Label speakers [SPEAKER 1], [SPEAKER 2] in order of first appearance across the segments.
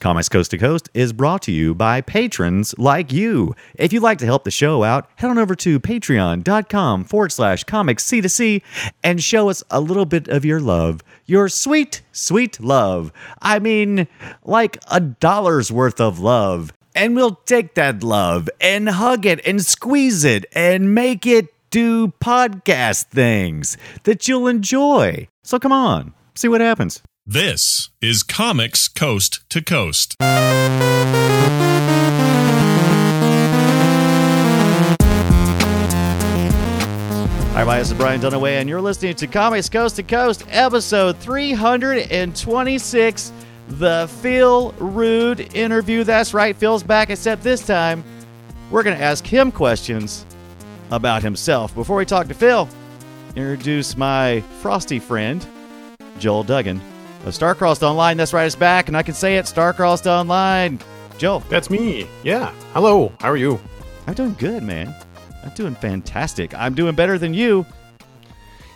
[SPEAKER 1] Comics Coast to Coast is brought to you by patrons like you. If you'd like to help the show out, head on over to patreon.com forward slash comics C2C and show us a little bit of your love. Your sweet, sweet love. I mean, like a dollar's worth of love. And we'll take that love and hug it and squeeze it and make it do podcast things that you'll enjoy. So come on, see what happens.
[SPEAKER 2] This is Comics Coast to Coast.
[SPEAKER 1] Hi, my name is Brian Dunaway, and you're listening to Comics Coast to Coast, episode 326, the Phil Rude interview. That's right, Phil's back, except this time we're going to ask him questions about himself. Before we talk to Phil, introduce my frosty friend, Joel Duggan of Starcrossed Online. That's right, it's back, and I can say it, Starcrossed Online. Joe.
[SPEAKER 3] That's me. Yeah. Hello. How are you?
[SPEAKER 1] I'm doing good, man. I'm doing fantastic. I'm doing better than you.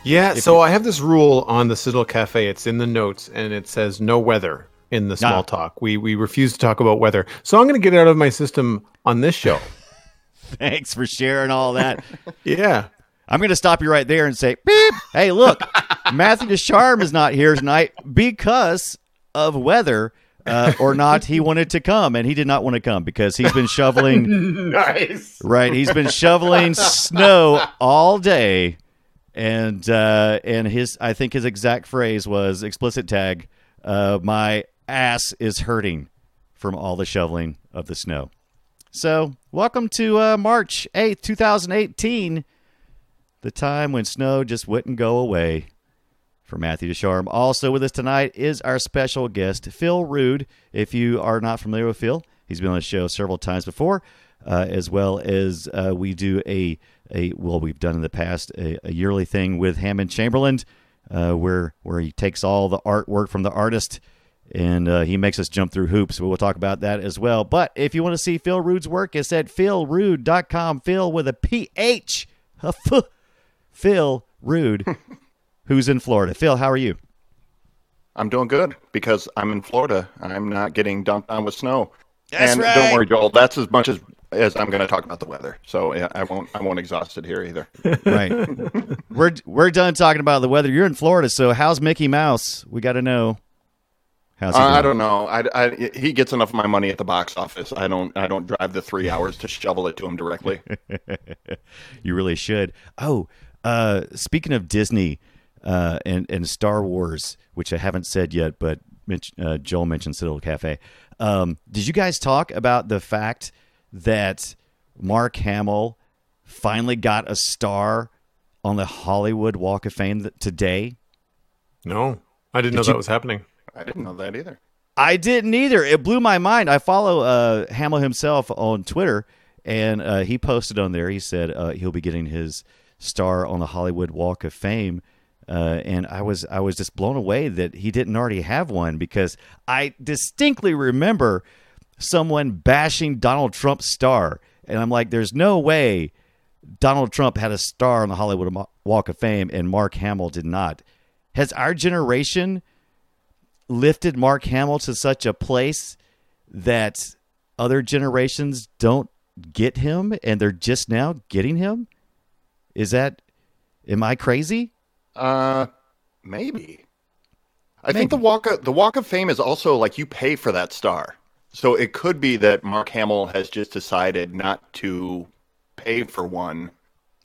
[SPEAKER 3] Yeah.
[SPEAKER 1] If
[SPEAKER 3] so
[SPEAKER 1] you-
[SPEAKER 3] I have this rule on the Citadel Cafe. It's in the notes, and it says no weather in the small
[SPEAKER 1] Ah.
[SPEAKER 3] talk. We we refuse to talk about weather. So I'm going to get it out of my system on this show.
[SPEAKER 1] Thanks for sharing all that.
[SPEAKER 3] yeah.
[SPEAKER 1] I'm going to stop you right there and say, beep. Hey, look, Matthew Descharm is not here tonight because of weather uh, or not. He wanted to come, and he did not want to come because he's been shoveling.
[SPEAKER 3] Nice.
[SPEAKER 1] right, he's been shoveling snow all day, and uh, and his I think his exact phrase was explicit tag. Uh, my ass is hurting from all the shoveling of the snow. So, welcome to uh, March 8th, 2018 the time when snow just wouldn't go away. For Matthew Descharm. Also with us tonight is our special guest, Phil Rude. If you are not familiar with Phil, he's been on the show several times before, uh, as well as uh, we do a, a well, we've done in the past a, a yearly thing with Hammond Chamberlain, uh, where where he takes all the artwork from the artist and uh, he makes us jump through hoops. We'll talk about that as well. But if you want to see Phil Rude's work, it's at philrude.com. Phil with a P H. A f- Phil Rude, who's in Florida. Phil, how are you?
[SPEAKER 4] I'm doing good because I'm in Florida. I'm not getting dumped on with snow.
[SPEAKER 1] That's
[SPEAKER 4] and
[SPEAKER 1] right.
[SPEAKER 4] don't worry, Joel. That's as much as as I'm going to talk about the weather. So yeah, I won't I won't exhaust it here either.
[SPEAKER 1] Right. we're we're done talking about the weather. You're in Florida, so how's Mickey Mouse? We got to know. How's he
[SPEAKER 4] Uh, I don't know. I, I, he gets enough of my money at the box office. I don't I don't drive the three hours to shovel it to him directly.
[SPEAKER 1] You really should. Oh, uh, speaking of Disney uh, and and Star Wars, which I haven't said yet, but Mitch, uh, Joel mentioned Citadel Cafe. Um, did you guys talk about the fact that Mark Hamill finally got a star on the Hollywood Walk of Fame today?
[SPEAKER 3] No, I didn't know
[SPEAKER 1] you-
[SPEAKER 3] that was happening.
[SPEAKER 4] I didn't know that either.
[SPEAKER 1] I didn't either. It blew my mind. I follow uh, Hamill himself on Twitter, and uh, he posted on there. He said uh, he'll be getting his star on the Hollywood Walk of Fame, uh, and I was I was just blown away that he didn't already have one because I distinctly remember someone bashing Donald Trump's star, and I'm like, there's no way Donald Trump had a star on the Hollywood Walk of Fame, and Mark Hamill did not. Has our generation lifted Mark Hamill to such a place that other generations don't get him and they're just now getting him? Is that am I crazy?
[SPEAKER 4] Uh, maybe. I think the walk of, the Walk of Fame is also like you pay for that star. So it could be that Mark Hamill has just decided not to pay for one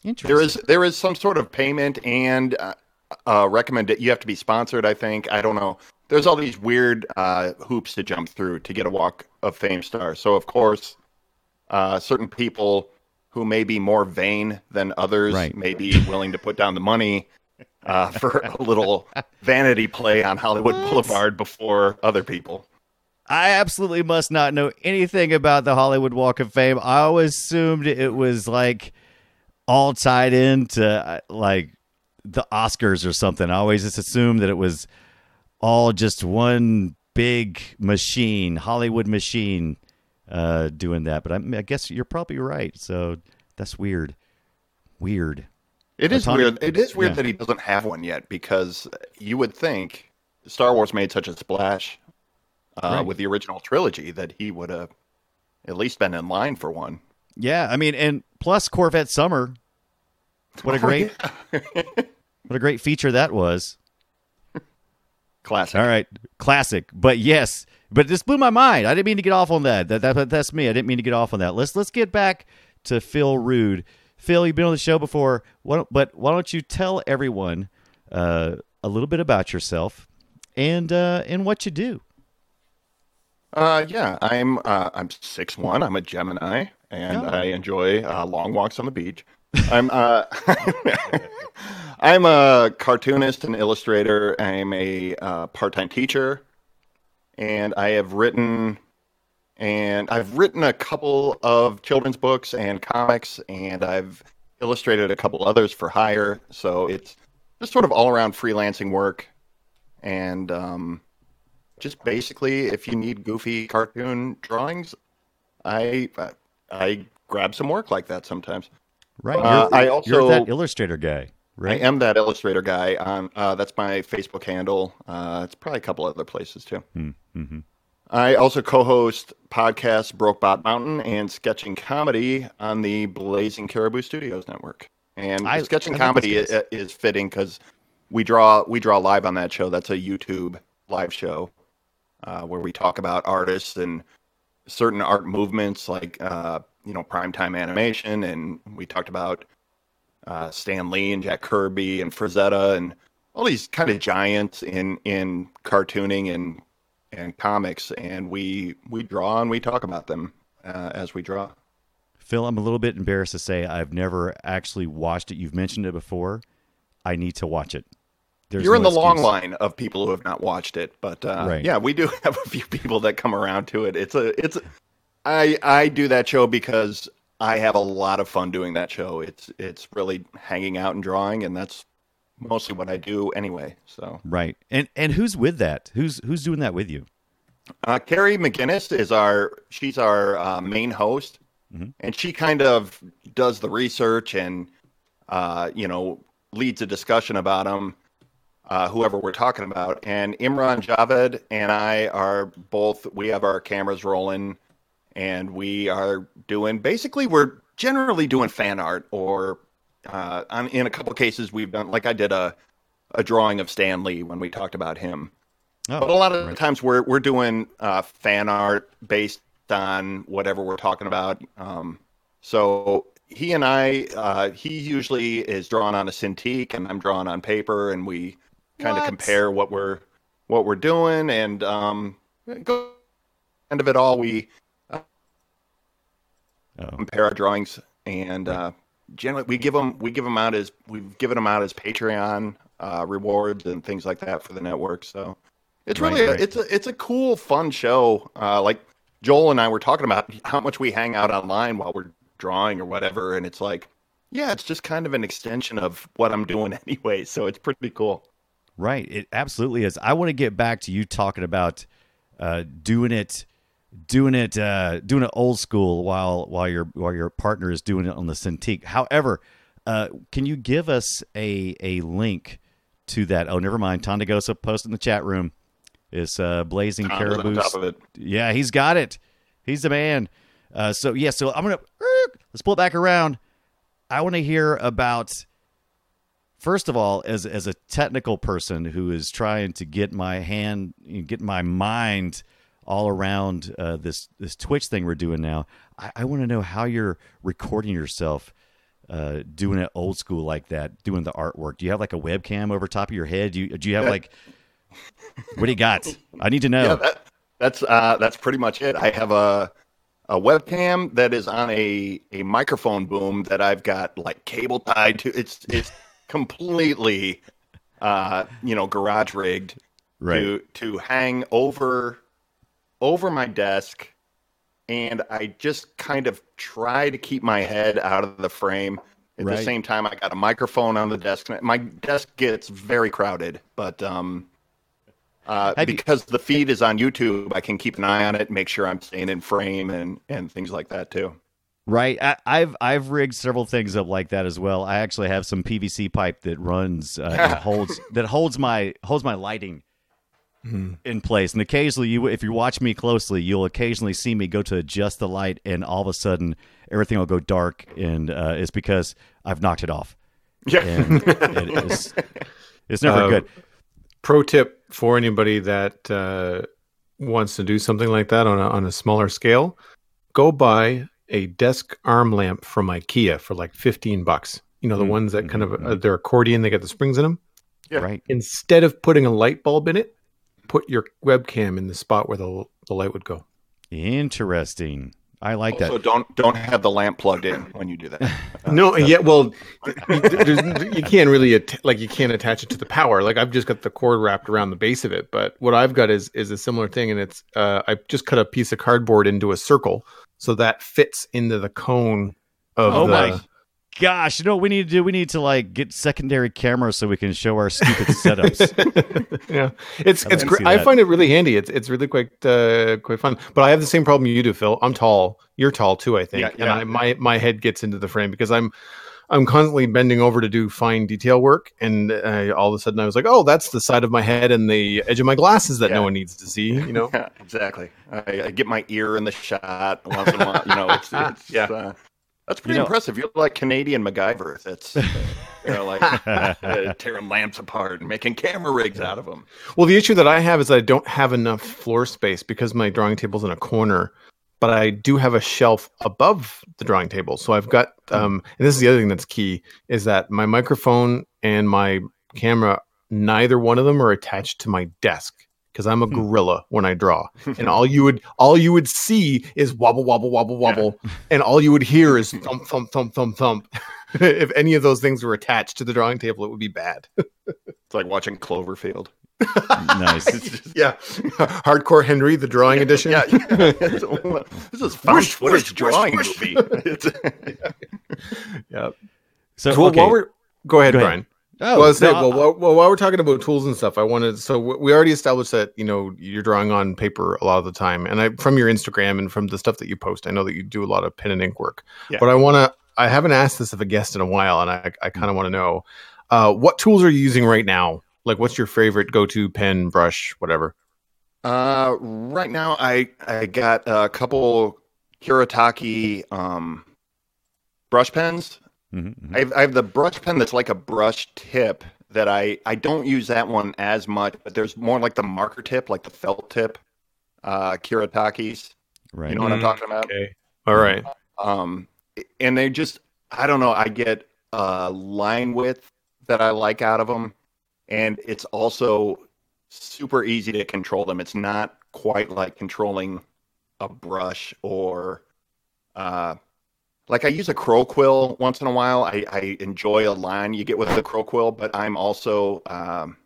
[SPEAKER 1] Interesting.
[SPEAKER 4] There is there is some sort of payment and uh, uh, recommend you have to be sponsored. I think I don't know. There's all these weird uh, hoops to jump through to get a Walk of Fame star. So of course, uh, certain people who may be more vain than others
[SPEAKER 1] Right.
[SPEAKER 4] may be willing to put down the money uh, for a little vanity play on Hollywood Boulevard before other people.
[SPEAKER 1] I absolutely must not know anything about the Hollywood Walk of Fame. I always assumed it was like all tied into uh, like the Oscars or something. I always just assumed that it was all just one big machine, Hollywood machine, uh, doing that. But I, I guess you're probably right. So that's weird. Weird.
[SPEAKER 4] It is
[SPEAKER 1] Autonomy-
[SPEAKER 4] weird. It is weird
[SPEAKER 1] yeah.
[SPEAKER 4] that he doesn't have one yet because you would think Star Wars made such a splash uh,
[SPEAKER 1] Right.
[SPEAKER 4] with the original trilogy that he would have at least been in line for one.
[SPEAKER 1] Yeah, I mean, and plus Corvette Summer. What a
[SPEAKER 4] Oh,
[SPEAKER 1] great, what a great feature that was.
[SPEAKER 4] Classic.
[SPEAKER 1] All right, classic. But yes, but this blew my mind. I didn't mean to get off on that. That, that that's me. I didn't mean to get off on that. Let's let's get back to Phil Rude. Phil, you've been on the show before. Why don't, but why don't you tell everyone uh, a little bit about yourself and uh, and what you do?
[SPEAKER 4] Uh, yeah, I'm uh, I'm six one. I'm a Gemini, and
[SPEAKER 1] Oh.
[SPEAKER 4] I enjoy uh, long walks on the beach. I'm uh, I'm a cartoonist and illustrator. I'm a uh, part time teacher, and I have written and I've written a couple of children's books and comics, and I've illustrated a couple others for hire. So it's just sort of all around freelancing work, and um, just basically, if you need goofy cartoon drawings, I I grab some work like that sometimes.
[SPEAKER 1] Right.
[SPEAKER 4] Uh, I
[SPEAKER 1] you're that illustrator guy,
[SPEAKER 4] I am that illustrator guy. On uh, that's my Facebook handle. Uh, it's probably a couple other places too.
[SPEAKER 1] mm-hmm.
[SPEAKER 4] I also co-host podcasts Brokebot Mountain and Sketching Comedy on the Blazing Caribou Studios network. And
[SPEAKER 1] I-
[SPEAKER 4] Sketching
[SPEAKER 1] I
[SPEAKER 4] Comedy is, is fitting because we draw we draw live on that show. That's a YouTube live show uh, where we talk about artists and certain art movements, like uh, you know primetime animation, and we talked about uh, Stan Lee and Jack Kirby and Frazetta and all these kind of giants in in cartooning and and comics, and we we draw and we talk about them uh, as we draw.
[SPEAKER 1] Phil, I'm a little bit embarrassed to say I've never actually watched it. You've mentioned it before. I need to watch it. There's
[SPEAKER 4] You're in
[SPEAKER 1] no
[SPEAKER 4] the long line of people who have not watched it, but uh,
[SPEAKER 1] Right.
[SPEAKER 4] yeah, we do have a few people that come around to it. It's a it's I I do that show because I have a lot of fun doing that show. It's it's really hanging out and drawing, and that's mostly what I do anyway. So
[SPEAKER 1] Right. And and who's with that? Who's who's doing that with you?
[SPEAKER 4] Uh, Carrie McGinnis is our she's our uh, main host,
[SPEAKER 1] Mhm.
[SPEAKER 4] and she kind of does the research and uh, you know leads a discussion about them. Uh, whoever we're talking about, and Imran Javed and I are both. We have our cameras rolling, and we are doing basically we're generally doing fan art, or uh, in a couple cases we've done like I did a a drawing of Stan Lee when we talked about him.
[SPEAKER 1] Oh,
[SPEAKER 4] But a lot of
[SPEAKER 1] right.
[SPEAKER 4] times we're we're doing uh, fan art based on whatever we're talking about. Um, so he and I, uh, he usually is drawn on a Cintiq, and I'm drawn on paper, and we kind of compare what we're what we're doing, and um, go end of it all, we
[SPEAKER 1] Oh.
[SPEAKER 4] compare our drawings, and uh, generally we give them we give them out as we've given them out as Patreon uh, rewards and things like that for the network. So it's
[SPEAKER 1] Right,
[SPEAKER 4] really a,
[SPEAKER 1] right.
[SPEAKER 4] it's a it's a cool fun show. Uh, like Joel and I were talking about how much we hang out online while we're drawing or whatever, and it's like yeah, it's just kind of an extension of what I'm doing anyway. So it's pretty cool.
[SPEAKER 1] Right. It absolutely is. I want to get back to you talking about uh, doing it, doing it, uh, doing it old school while while your while your partner is doing it on the Cintiq. However, uh, can you give us a a link to that? Oh, never mind. Tondagosa post in the chat room. Is uh, blazing
[SPEAKER 4] Tom
[SPEAKER 1] caribou.
[SPEAKER 4] top of it.
[SPEAKER 1] Yeah, he's got it. He's the man. Uh, so yeah, so I'm gonna let's pull it back around. I want to hear about first of all, as as a technical person who is trying to get my hand, get my mind all around uh, this this Twitch thing we're doing now. I, I want to know how you're recording yourself. Uh, doing it old school like that, doing the artwork. Do you have like a webcam over top of your head? Do you do you have like what do you got? I need to know.
[SPEAKER 4] Yeah, that, that's uh, that's pretty much it. I have a a webcam that is on a a microphone boom that I've got like cable tied to. It's it's completely uh, you know garage rigged
[SPEAKER 1] Right.
[SPEAKER 4] to to hang over over my desk, and I just kind of try to keep my head out of the frame. At
[SPEAKER 1] Right.
[SPEAKER 4] the same time, I got a microphone on the desk. My desk gets very crowded, but um, uh,
[SPEAKER 1] Have you-
[SPEAKER 4] because the feed is on YouTube, I can keep an eye on it, make sure I'm staying in frame, and and things like that too.
[SPEAKER 1] Right. I, I've I've rigged several things up like that as well. I actually have some PVC pipe that runs uh, and holds that holds my holds my lighting in place. And occasionally, you if you watch me closely, you'll occasionally see me go to adjust the light, and all of a sudden, everything will go dark, and uh, it's because I've knocked it off.
[SPEAKER 4] Yeah.
[SPEAKER 1] It is, it's never
[SPEAKER 3] Uh,
[SPEAKER 1] good.
[SPEAKER 3] Pro tip for anybody that uh, wants to do something like that on a, on a smaller scale: go buy a desk arm lamp from IKEA for like fifteen bucks. You know the
[SPEAKER 1] Mm,
[SPEAKER 3] ones that kind of
[SPEAKER 1] mhm,
[SPEAKER 3] uh, they're accordion. They get the springs in them.
[SPEAKER 4] yeah.
[SPEAKER 1] Right.
[SPEAKER 3] Instead of putting a light bulb in it, put your webcam in the spot where the the light would go.
[SPEAKER 1] Interesting. I like
[SPEAKER 4] Also,
[SPEAKER 1] that.
[SPEAKER 4] So don't don't have the lamp plugged in when you do that.
[SPEAKER 3] No, yeah, well, you, can't really at- like you can't attach it to the power. Like I've just got the cord wrapped around the base of it, but what I've got is is a similar thing, and it's uh, I just cut a piece of cardboard into a circle so that fits into the cone of
[SPEAKER 1] Oh
[SPEAKER 3] the.
[SPEAKER 1] My Gosh, you know what we need to do? We need to like get secondary cameras so we can show our stupid setups.
[SPEAKER 3] yeah, it's
[SPEAKER 1] I
[SPEAKER 3] it's great. I find it really handy. It's it's really quite uh, quite fun. But I have the same problem you do, Phil. I'm tall. You're tall too, I think,
[SPEAKER 4] Yeah,
[SPEAKER 3] and. I, my my head gets into the frame because I'm I'm constantly bending over to do fine detail work, and uh, all of a sudden I was like, oh, that's the side of my head and the edge of my glasses that no one needs to see. You know.
[SPEAKER 4] Yeah, exactly. I, I get my ear in the shot once in a while. You know, it's, it's
[SPEAKER 3] Yeah.
[SPEAKER 4] uh, that's pretty
[SPEAKER 1] know-
[SPEAKER 4] impressive. You're like Canadian MacGyver. That's uh, you know, like uh, tearing lamps apart and making camera rigs out of them.
[SPEAKER 3] Well, the issue that I have is I don't have enough floor space because my drawing table's in a corner, but I do have a shelf above the drawing table. So I've got, um, and this is the other thing that's key is that my microphone and my camera, neither one of them are attached to my desk because I'm a hmm. gorilla when I draw, and all you would all you would see is wobble wobble wobble wobble, and all you would hear is thump thump thump thump thump. if any of those things were attached to the drawing table, it would be bad.
[SPEAKER 4] It's like watching Cloverfield.
[SPEAKER 1] nice.
[SPEAKER 3] Yeah, hardcore Henry, the drawing edition.
[SPEAKER 4] Yeah, yeah. this is found
[SPEAKER 3] Whoosh,
[SPEAKER 4] footage drawing
[SPEAKER 3] whoosh,
[SPEAKER 4] movie. It's-
[SPEAKER 3] yeah.
[SPEAKER 1] So,
[SPEAKER 3] So
[SPEAKER 1] okay.
[SPEAKER 3] while we're go ahead,
[SPEAKER 1] Go ahead.
[SPEAKER 3] Brian.
[SPEAKER 1] Oh,
[SPEAKER 3] well, I
[SPEAKER 1] no,
[SPEAKER 3] well, while, well, while we're talking about tools and stuff, I wanted so we already established that you know you're drawing on paper a lot of the time, and I from your Instagram and from the stuff that you post, I know that you do a lot of pen and ink work.
[SPEAKER 4] Yeah.
[SPEAKER 3] But I want to. I haven't asked this of a guest in a while, and I I kind of want to know uh, what tools are you using right now. Like, what's your favorite go-to pen, brush, whatever?
[SPEAKER 4] Uh, right now, I I got a couple Kuretake um, brush pens.
[SPEAKER 1] Mhm, mhm.
[SPEAKER 4] I have, I have the brush pen that's like a brush tip that I I don't use that one as much, but there's more like the marker tip, like the felt tip, uh, Kuretake's.
[SPEAKER 1] right.
[SPEAKER 4] You know what I'm
[SPEAKER 3] Mm,
[SPEAKER 4] talking about?
[SPEAKER 3] Okay. All right.
[SPEAKER 4] Um, and they just I don't know. I get uh line width that I like out of them, and it's also super easy to control them. It's not quite like controlling a brush or uh like I use a crow quill once in a while. I, I enjoy a line you get with the crow quill, but I'm also um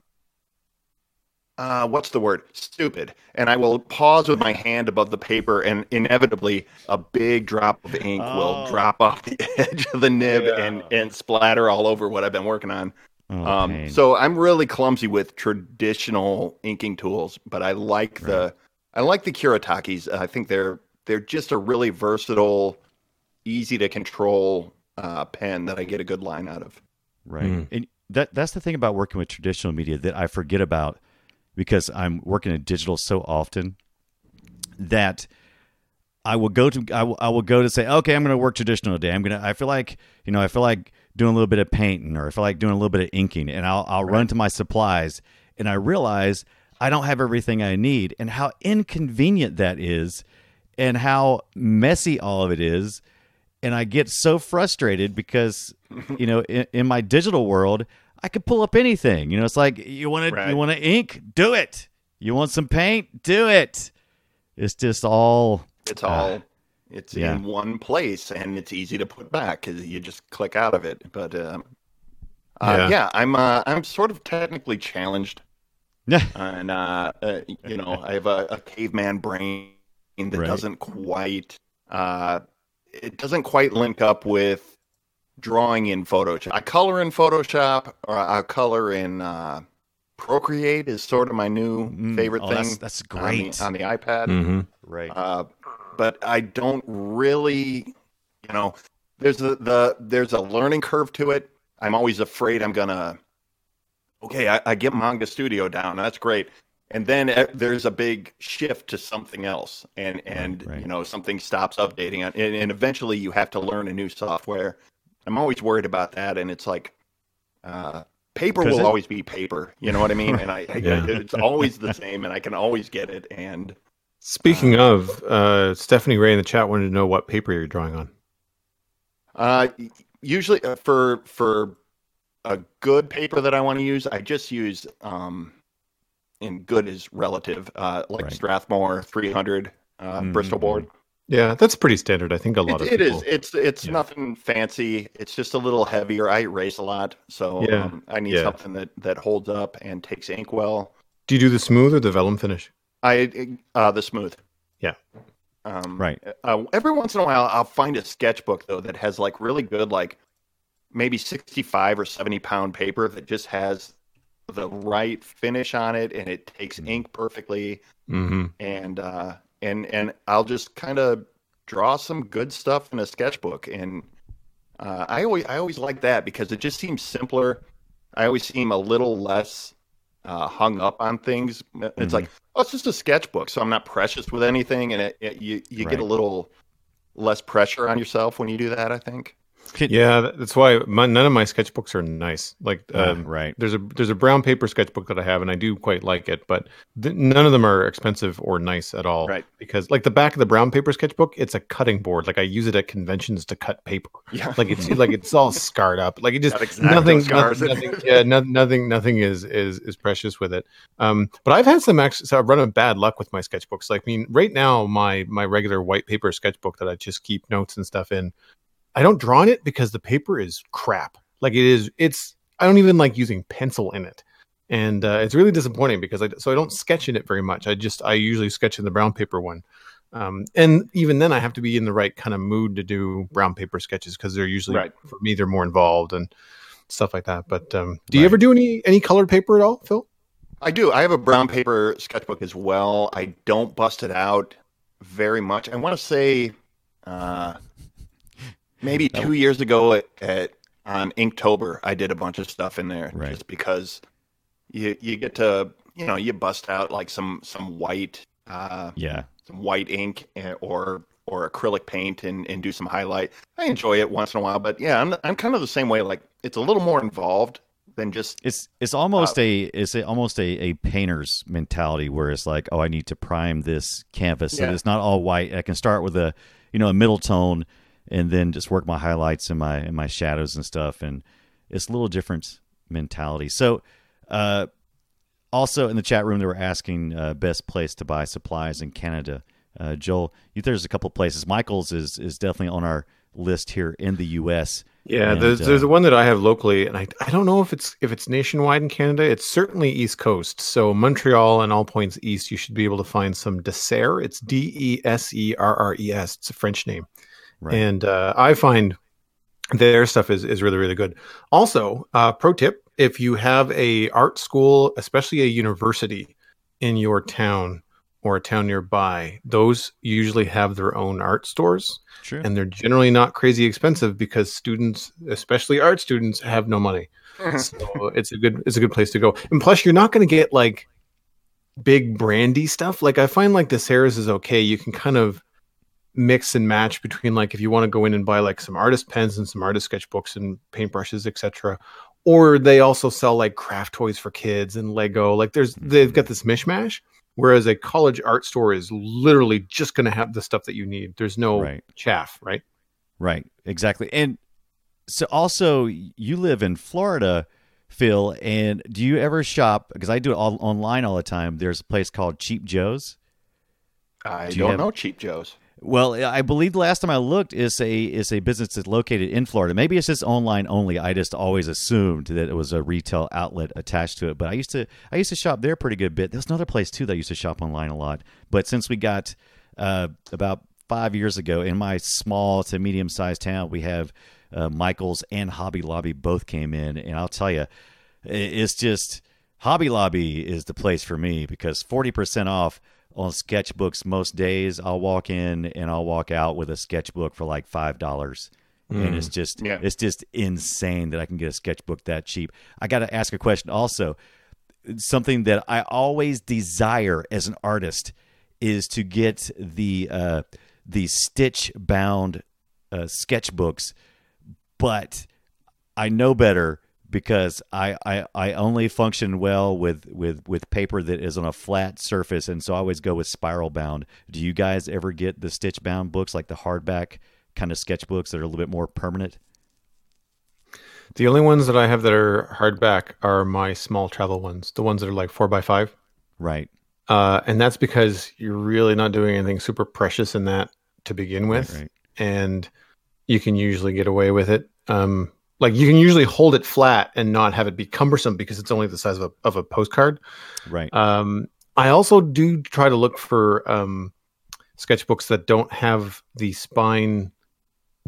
[SPEAKER 4] uh what's the word? Stupid. And I will pause with my hand above the paper and inevitably a big drop of ink will
[SPEAKER 1] Oh.
[SPEAKER 4] drop off the edge of the nib
[SPEAKER 3] Yeah.
[SPEAKER 4] and and splatter all over what I've been working on.
[SPEAKER 1] Oh,
[SPEAKER 4] Um, so I'm really clumsy with traditional inking tools, but I like the I like the Kuretakes. I think they're they're just a really versatile, easy to control uh, pen that I get a good line out of.
[SPEAKER 1] Right.
[SPEAKER 3] Mm.
[SPEAKER 1] And that that's the thing about working with traditional media that I forget about because I'm working in digital so often that I will go to I will, I will go to say, okay, I'm going to work traditional today. I'm going to I feel like, you know, I feel like doing a little bit of painting or I feel like doing a little bit of inking and I'll I'll run to my supplies and I realize I don't have everything I need and how inconvenient that is and how messy all of it is and I get so frustrated because you know in, in my digital world I could pull up anything. You know, it's like you want to
[SPEAKER 4] Right.
[SPEAKER 1] you want to ink, do it. You want some paint, do it. It's just all
[SPEAKER 4] It's all it's
[SPEAKER 1] yeah.
[SPEAKER 4] in one place and it's easy to put back because you just click out of it. But um, uh,
[SPEAKER 3] Yeah.
[SPEAKER 4] yeah. I'm uh, I'm sort of technically challenged
[SPEAKER 1] yeah.
[SPEAKER 4] and uh, uh, you know I have a, a caveman brain that
[SPEAKER 1] Right.
[SPEAKER 4] doesn't quite uh, it doesn't quite link up with drawing in Photoshop. I color in Photoshop or I color in uh, Procreate is sort of my new
[SPEAKER 1] Mm,
[SPEAKER 4] favorite
[SPEAKER 1] oh,
[SPEAKER 4] thing.
[SPEAKER 1] that's- that's
[SPEAKER 4] on the-
[SPEAKER 1] great.
[SPEAKER 4] on the, iPad.
[SPEAKER 3] Mm-hmm.
[SPEAKER 1] Right.
[SPEAKER 4] Uh, but I don't really, you know, there's a, the there's a learning curve to it. I'm always afraid I'm gonna. Okay, I, I get Manga Studio down. That's great, and then uh, there's a big shift to something else, and and
[SPEAKER 1] right.
[SPEAKER 4] you know something stops updating, and, and eventually you have to learn a new software. I'm always worried about that, and it's like. Uh, paper will
[SPEAKER 1] it-
[SPEAKER 4] always be paper, you know what I mean? And I, I
[SPEAKER 3] Yeah.
[SPEAKER 4] it's always the same, and I can always get it. And
[SPEAKER 3] Speaking of, uh, Stephanie Ray in the chat wanted to know what paper you're drawing on.
[SPEAKER 4] Uh, usually uh, for for a good paper that I want to use, I just use um, and good is relative, uh, like
[SPEAKER 1] Right.
[SPEAKER 4] Strathmore 300 uh, Bristol
[SPEAKER 1] Mhm.
[SPEAKER 4] board.
[SPEAKER 3] Yeah, that's pretty standard. I think a lot
[SPEAKER 4] It,
[SPEAKER 3] of
[SPEAKER 4] it
[SPEAKER 3] people.
[SPEAKER 4] is. It's it's
[SPEAKER 1] Yeah.
[SPEAKER 4] nothing fancy. It's just a little heavier. I race a lot, so
[SPEAKER 3] Yeah.
[SPEAKER 4] um, I need
[SPEAKER 3] Yeah.
[SPEAKER 4] something that that holds up and takes ink well.
[SPEAKER 3] Do you do the smooth or the vellum finish?
[SPEAKER 4] I uh, the smooth.
[SPEAKER 3] Yeah.
[SPEAKER 4] Um,
[SPEAKER 1] Right.
[SPEAKER 4] Uh, every once in a while, I'll find a sketchbook though that has like really good, like maybe sixty-five or seventy pound paper that just has the right finish on it, and it takes
[SPEAKER 1] Mhm.
[SPEAKER 4] ink perfectly,
[SPEAKER 3] Mm-hmm.
[SPEAKER 4] and uh, and and I'll just kind of draw some good stuff in a sketchbook, and uh, I always I always like that because it just seems simpler. I always seem a little less uh, hung up on things. It's
[SPEAKER 1] Mhm.
[SPEAKER 4] like, oh, it's just a sketchbook, so I'm not precious with anything, and it, it, you you get a little less pressure on yourself when you do that. I think.
[SPEAKER 3] Yeah, that's why my, none of my sketchbooks are nice. Like,
[SPEAKER 1] Uh,
[SPEAKER 3] um,
[SPEAKER 1] right.
[SPEAKER 3] there's a there's a brown paper sketchbook that I have, and I do quite like it, but th- none of them are expensive or nice at all.
[SPEAKER 4] Right.
[SPEAKER 3] Because like the back of the brown paper sketchbook, it's a cutting board. Like I use it at conventions to cut paper.
[SPEAKER 4] Yeah.
[SPEAKER 3] Like it's like it's all scarred up. Like it just
[SPEAKER 4] exacto
[SPEAKER 3] nothing,
[SPEAKER 4] scars.
[SPEAKER 3] nothing, nothing- yeah, no, nothing, nothing is is is precious with it. Um, but I've had some actually, so I've run a bad luck with my sketchbooks. Like, I mean, right now, my my regular white paper sketchbook that I just keep notes and stuff in, I don't draw in it because the paper is crap. Like it is, it's I don't even like using pencil in it, and uh, it's really disappointing because I so I don't sketch in it very much. I just I usually sketch in the brown paper one. Um, and even then, I have to be in the right kind of mood to do brown paper sketches because they're usually
[SPEAKER 4] Right.
[SPEAKER 3] for me they're more involved and stuff like that. But um, do you ever do any any colored paper at all, Phil?
[SPEAKER 4] I do. I have a brown paper sketchbook as well. I don't bust it out very much. I want to say uh, maybe two years ago at, at on Inktober, I did a bunch of stuff in there
[SPEAKER 1] Right.
[SPEAKER 4] just because you you get to you know you bust out like some some white uh,
[SPEAKER 1] Yeah.
[SPEAKER 4] some white ink or or acrylic paint and, and do some highlight. I enjoy it once in a while, but yeah, I'm I'm kind of the same way. Like it's a little more involved than just
[SPEAKER 1] It's it's almost
[SPEAKER 4] Uh,
[SPEAKER 1] a it's a, almost a, a painter's mentality where it's like oh I need to prime this canvas so
[SPEAKER 4] Yeah.
[SPEAKER 1] that it's not all white. I can start with a you know a middle tone and then just work my highlights and my and my shadows and stuff and it's a little different mentality. So uh, also in the chat room they were asking uh, best place to buy supplies in Canada. Uh, Joel, you, there's a couple places. Michaels is is definitely on our list here in the U.S.
[SPEAKER 3] Yeah,
[SPEAKER 1] And,
[SPEAKER 3] there's there's
[SPEAKER 1] uh,
[SPEAKER 3] the one that I have locally, and I I don't know if it's if it's nationwide in Canada. It's certainly East Coast, so Montreal and all points east. You should be able to find some DeSerres. It's D E S E R R E S. It's a French name,
[SPEAKER 1] Right.
[SPEAKER 3] and uh, I find their stuff is is really really good. Also, uh, pro tip: if you have a art school, especially a university in your town or a town nearby, those usually have their own art stores
[SPEAKER 1] True.
[SPEAKER 3] and they're generally not crazy expensive because students, especially art students, have no money. so it's a good it's a good place to go. And plus, you're not going to get like big brandy stuff. Like I find like the Sarah's is okay. You can kind of mix and match between like if you want to go in and buy like some artist pens and some artist sketchbooks and paintbrushes, etc. Or they also sell like craft toys for kids and Lego. Like there's they've mm-hmm. got this mishmash. Whereas a college art store is literally just going to have the stuff that you need. There's no
[SPEAKER 1] Right.
[SPEAKER 3] chaff, right?
[SPEAKER 1] Right, exactly. And so also you live in Florida, Phil, and do you ever shop because I do it all online all the time. There's a place called Cheap Joe's.
[SPEAKER 4] I
[SPEAKER 1] do
[SPEAKER 4] don't
[SPEAKER 1] have-
[SPEAKER 4] know Cheap Joe's.
[SPEAKER 1] Well, I believe the last time I looked is a is a business that's located in Florida. Maybe it's just online only. I just always assumed that it was a retail outlet attached to it. But I used to I used to shop there pretty good bit. There's another place too that I used to shop online a lot. But since we got uh, about five years ago in my small to medium sized town, we have uh, Michaels and Hobby Lobby both came in, and I'll tell you, it's just Hobby Lobby is the place for me because forty percent off on sketchbooks most days. I'll walk in and I'll walk out with a sketchbook for like five dollars. And it's just
[SPEAKER 4] Yeah.
[SPEAKER 1] it's just insane that I can get a sketchbook that cheap. I got to ask a question also. something that I always desire as an artist is to get the uh, the stitch bound uh, sketchbooks, but I know better because I, I, I only function well with, with, with paper that is on a flat surface, and so I always go with spiral bound. Do you guys ever get the stitch bound books, like the hardback kind of sketchbooks that are a little bit more permanent?
[SPEAKER 3] The only ones that I have that are hardback are my small travel ones, the ones that are like four by five.
[SPEAKER 1] Right.
[SPEAKER 3] Uh, and that's because you're really not doing anything super precious in that to begin with,
[SPEAKER 1] Right, right.
[SPEAKER 3] and you can usually get away with it. Um, like you can usually hold it flat and not have it be cumbersome because it's only the size of a, of a postcard.
[SPEAKER 1] Right.
[SPEAKER 3] Um, I also do try to look for um, sketchbooks that don't have the spine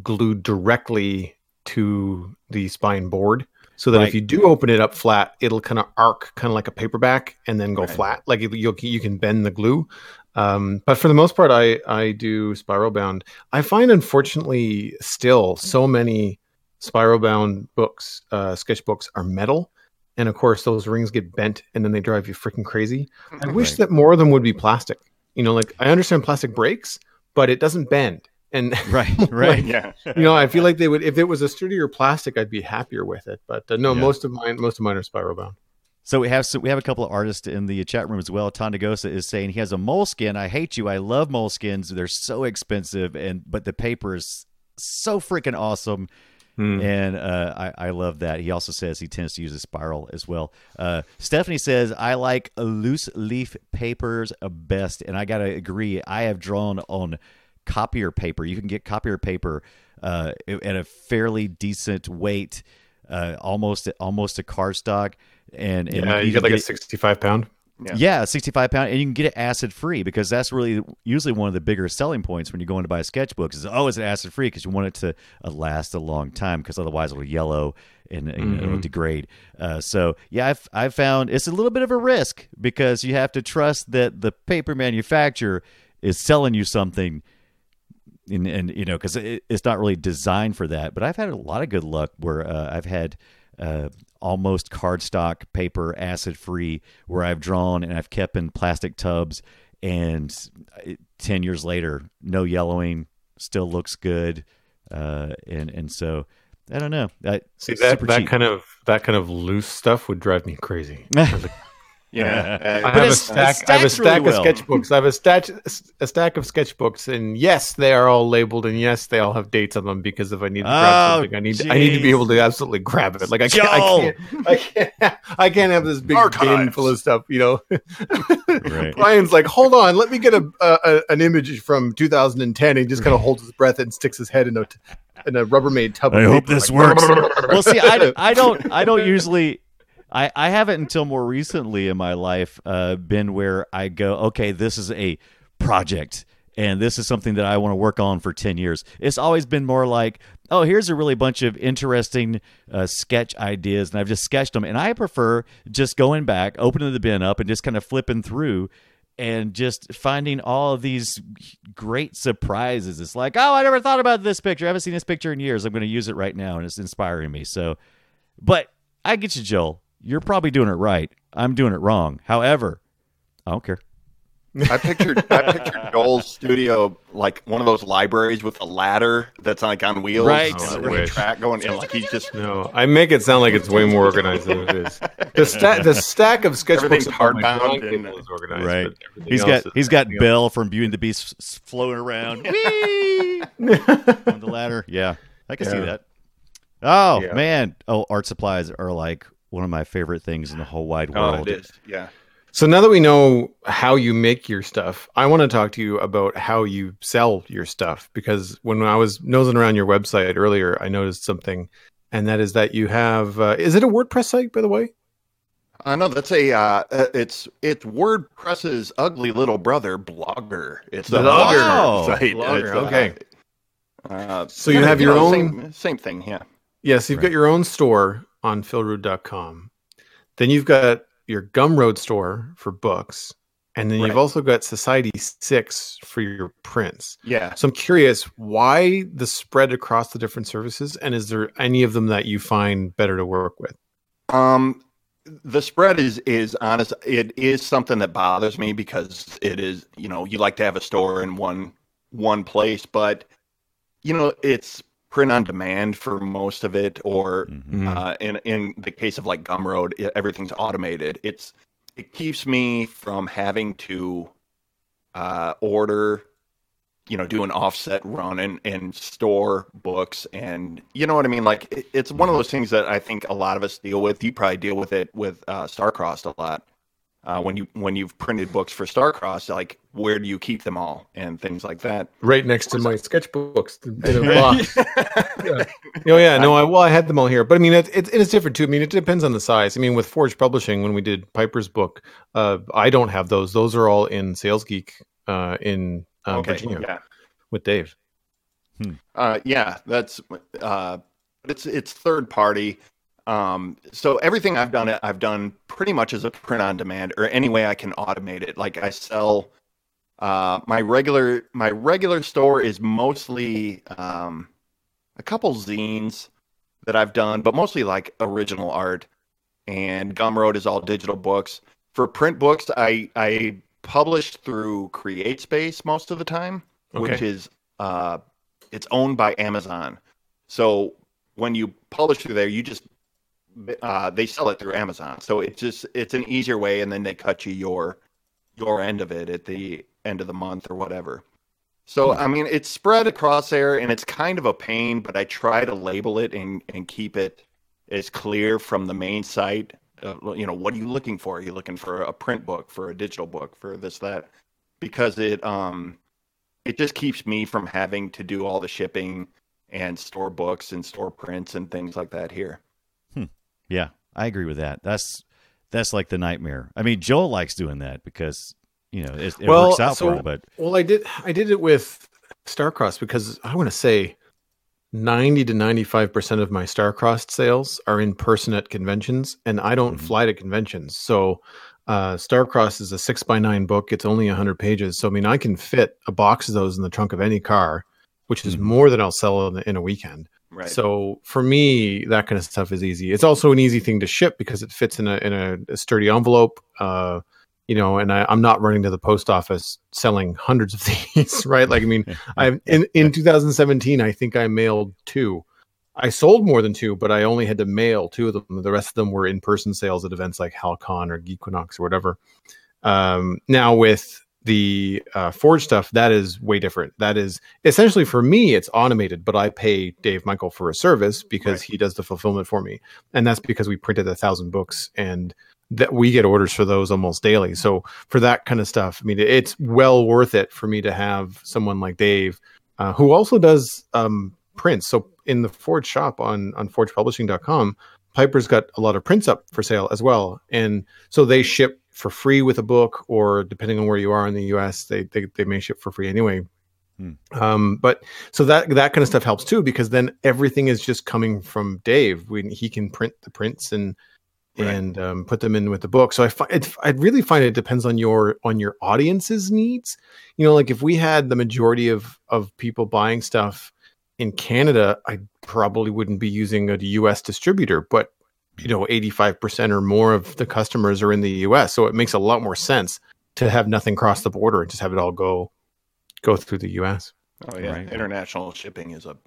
[SPEAKER 3] glued directly to the spine board, so that
[SPEAKER 1] Right.
[SPEAKER 3] if you do open it up flat, it'll kind of arc, kind of like a paperback, and then go
[SPEAKER 4] Right.
[SPEAKER 3] flat. Like you you you can bend the glue. Um, but for the most part, I I do spiral bound. I find unfortunately still so many spiral bound books, uh, sketchbooks are metal. And of course, those rings get bent and then they drive you freaking crazy. I wish
[SPEAKER 1] Right.
[SPEAKER 3] that more of them would be plastic. You know, like I understand plastic breaks, but it doesn't bend. And
[SPEAKER 1] Right. Right.
[SPEAKER 4] yeah.
[SPEAKER 3] you know, I feel like they would if it was a sturdier plastic, I'd be happier with it. But uh, no,
[SPEAKER 1] Yeah.
[SPEAKER 3] most of mine, most of mine are spiral bound.
[SPEAKER 1] So we have so we have a couple of artists in the chat room as well. Tondagosa is saying he has a Moleskine. I hate you. I love Moleskines. They're so expensive, and but the paper is so freaking awesome.
[SPEAKER 3] Hmm.
[SPEAKER 1] And uh, I, I love that. He also says he tends to use a spiral as well. Uh, Stephanie says, I like loose leaf papers best. And I got to agree. I have drawn on copier paper. You can get copier paper uh, at a fairly decent weight, uh, almost almost a cardstock. And, and
[SPEAKER 3] Yeah, you
[SPEAKER 1] can
[SPEAKER 3] get like a sixty-five pound.
[SPEAKER 4] Yeah.
[SPEAKER 1] yeah, 65 pound, and you can get it acid free because that's really usually one of the bigger selling points when you're going to buy sketchbooks is oh, is it acid free? Because you want it to uh, last a long time because otherwise it'll yellow and, and it'll degrade. Uh, so yeah, I've I've found it's a little bit of a risk because you have to trust that the paper manufacturer is selling you something. And, and you know because it, it's not really designed for that but i've had a lot of good luck where uh, i've had uh, almost cardstock paper acid free where i've drawn and i've kept in plastic tubs and 10 years later no yellowing still looks good uh, and and so i don't know that
[SPEAKER 3] See that that
[SPEAKER 1] cheap.
[SPEAKER 3] kind of that kind of loose stuff would drive me crazy.
[SPEAKER 4] Yeah.
[SPEAKER 3] I have a stack.
[SPEAKER 1] it
[SPEAKER 3] I have a
[SPEAKER 1] stacks really
[SPEAKER 3] stack
[SPEAKER 1] well.
[SPEAKER 3] of sketchbooks. I have a stack a stack of sketchbooks, and yes, they are all labeled, and yes, they all have dates on them. Because if I need to grab
[SPEAKER 1] Oh,
[SPEAKER 3] something, I need I need to be able to absolutely grab it. Like I can't,
[SPEAKER 1] Joel!
[SPEAKER 3] I can't, I can't, I can't have this big bin full of stuff. You know,
[SPEAKER 1] Right.
[SPEAKER 3] Brian's like, hold on, let me get a, a, a an image from 2010. And he just kind of holds his breath and sticks his head in a in a Rubbermaid tub.
[SPEAKER 1] I hope
[SPEAKER 3] paper,
[SPEAKER 1] this
[SPEAKER 3] like,
[SPEAKER 1] works. well, see, I, I don't I don't usually I, I haven't until more recently in my life uh, been where I go, okay, this is a project and this is something that I want to work on for 10 years. It's always been more like, oh, here's a really bunch of interesting uh, sketch ideas, and I've just sketched them. And I prefer just going back, opening the bin up, and just kind of flipping through and just finding all of these great surprises. It's like, oh, I never thought about this picture. I haven't seen this picture in years. I'm going to use it right now, and it's inspiring me. So, but I get you, Joel. You're probably doing it right. I'm doing it wrong. However, I don't care.
[SPEAKER 4] I pictured I pictured Joel's studio like one of those libraries with a ladder that's like on wheels,
[SPEAKER 1] Right.
[SPEAKER 4] and
[SPEAKER 3] Oh, I
[SPEAKER 4] a
[SPEAKER 3] wish.
[SPEAKER 4] track going. And like he's just
[SPEAKER 3] No, I make it sound like it's way more organized than it is. The stack, the stack of sketchbooks
[SPEAKER 4] Everything's hardbound and-
[SPEAKER 3] is organized.
[SPEAKER 1] Right. He's got
[SPEAKER 3] is-
[SPEAKER 1] he's got
[SPEAKER 3] everything
[SPEAKER 1] Belle from Beauty and the Beast s- floating around on the ladder. Yeah, I can see that. Oh
[SPEAKER 3] Yeah.
[SPEAKER 1] man! Oh, art supplies are like one of my favorite things in the whole wide world.
[SPEAKER 4] oh,
[SPEAKER 1] world.
[SPEAKER 4] it is. Yeah.
[SPEAKER 3] So now that we know how you make your stuff, I want to talk to you about how you sell your stuff because when I was nosing around your website earlier, I noticed something, and that is that you have. Uh, is it a WordPress site, by the way?
[SPEAKER 4] I know that's a uh, uh, it's it's WordPress's ugly little brother, Blogger. It's a
[SPEAKER 3] Blogger.
[SPEAKER 1] Oh,
[SPEAKER 4] site.
[SPEAKER 3] Blogger,
[SPEAKER 4] It's, uh,
[SPEAKER 3] okay.
[SPEAKER 4] Uh,
[SPEAKER 3] So you have your own-
[SPEAKER 4] same, same thing, yeah.
[SPEAKER 3] Yes, you've got your own store on philroot.com. Then you've got your Gumroad store for books, and then you've also got Society Six for your prints.
[SPEAKER 4] Yeah.
[SPEAKER 3] So I'm curious why the spread across the different services, and is there any of them that you find better to work with?
[SPEAKER 4] Um, the spread is is honest. It is something that bothers me because it is you know you like to have a store in one one place, but you know it's print on demand for most of it, or
[SPEAKER 1] Mhm.
[SPEAKER 4] uh, in in the case of like Gumroad, i- everything's automated. It's it keeps me from having to uh, order, you know, do an offset run and and store books, and you know what I mean. Like it, it's one of those things that I think a lot of us deal with. You probably deal with it with uh, Starcrossed a lot. Uh, when you when you've printed books for Starcross, like where do you keep them all and things like that.
[SPEAKER 3] right next to my sketchbooks in a box. yeah. Oh yeah, no, I well I had them all here, but I mean it, it, it's different too. I mean it depends on the size. I mean with Forge Publishing when we did Piper's book, uh, I don't have those. Those are all in Sales Geek uh, in uh, Virginia
[SPEAKER 4] yeah.
[SPEAKER 3] with Dave.
[SPEAKER 4] Uh, yeah, that's uh, it's it's third party. Um, so everything I've done, I've done pretty much as a print on demand, or any way I can automate it. Like I sell uh, my regular my regular store is mostly um, a couple zines that I've done, but mostly like original art. And Gumroad is all digital books. For print books, I I publish through CreateSpace most of the time, which is uh, it's owned by Amazon. So when you publish through there, you just uh, they sell it through Amazon. So it's just it's an easier way, and then they cut you your your end of it at the end of the month or whatever. So I mean, it's spread across there, and it's kind of a pain. But I try to label it and and keep it as clear from the main site. Uh, you know, what are you looking for? Are you looking for a print book, for a digital book, for this that? Because it um it just keeps me from having to do all the shipping and store books and store prints and things like that here.
[SPEAKER 1] Yeah, I agree with that. That's that's like the nightmare. I mean, Joel likes doing that because you know it, it
[SPEAKER 3] Well,
[SPEAKER 1] works out
[SPEAKER 3] so-
[SPEAKER 1] for him. But
[SPEAKER 3] Well, I did I did it with Starcross because I want to say 90 to 95% of my Starcrossed sales are in person at conventions and I don't
[SPEAKER 1] Mhm.
[SPEAKER 3] fly to conventions. So uh, Starcross is a six by nine book. It's only 100 pages. So, I mean, I can fit a box of those in the trunk of any car, which is
[SPEAKER 1] Mhm.
[SPEAKER 3] more than I'll sell in, in a weekend.
[SPEAKER 4] Right.
[SPEAKER 3] So for me, that kind of stuff is easy. It's also an easy thing to ship because it fits in a in a, a sturdy envelope. Uh, you know, and I, I'm not running to the post office selling hundreds of these, right? Like, I mean, I in in 2017, I think I mailed two. I sold more than two, but I only had to mail two of them. The rest of them were in person sales at events like HalCon or Geequinox or whatever. Um, now with the uh, Forge stuff, that is way different. That is essentially for me, it's automated, but I pay Dave Michael for a service because
[SPEAKER 4] Right.
[SPEAKER 3] he does the fulfillment for me, and that's because we printed a thousand books and that we get orders for those almost daily. So for that kind of stuff, I mean, it's well worth it for me to have someone like Dave, uh, who also does um, prints. So in the Forge shop on on ForgePublishing.com, Piper's got a lot of prints up for sale as well, and so they ship for free with a book, or depending on where you are in the U.S., they they, they may ship for free anyway.
[SPEAKER 1] Hmm.
[SPEAKER 3] Um, but so that that kind of stuff helps too, because then everything is just coming from Dave. When he can print the prints and
[SPEAKER 4] Right.
[SPEAKER 3] and um, put them in with the book. So I find I really find it depends on your on your audience's needs. You know, like if we had the majority of of people buying stuff in Canada, I probably wouldn't be using a US distributor, but you know, 85% or more of the customers are in the US, so it makes a lot more sense to have nothing cross the border and just have it all go go through the US.
[SPEAKER 4] oh yeah,
[SPEAKER 1] Right.
[SPEAKER 4] international shipping is a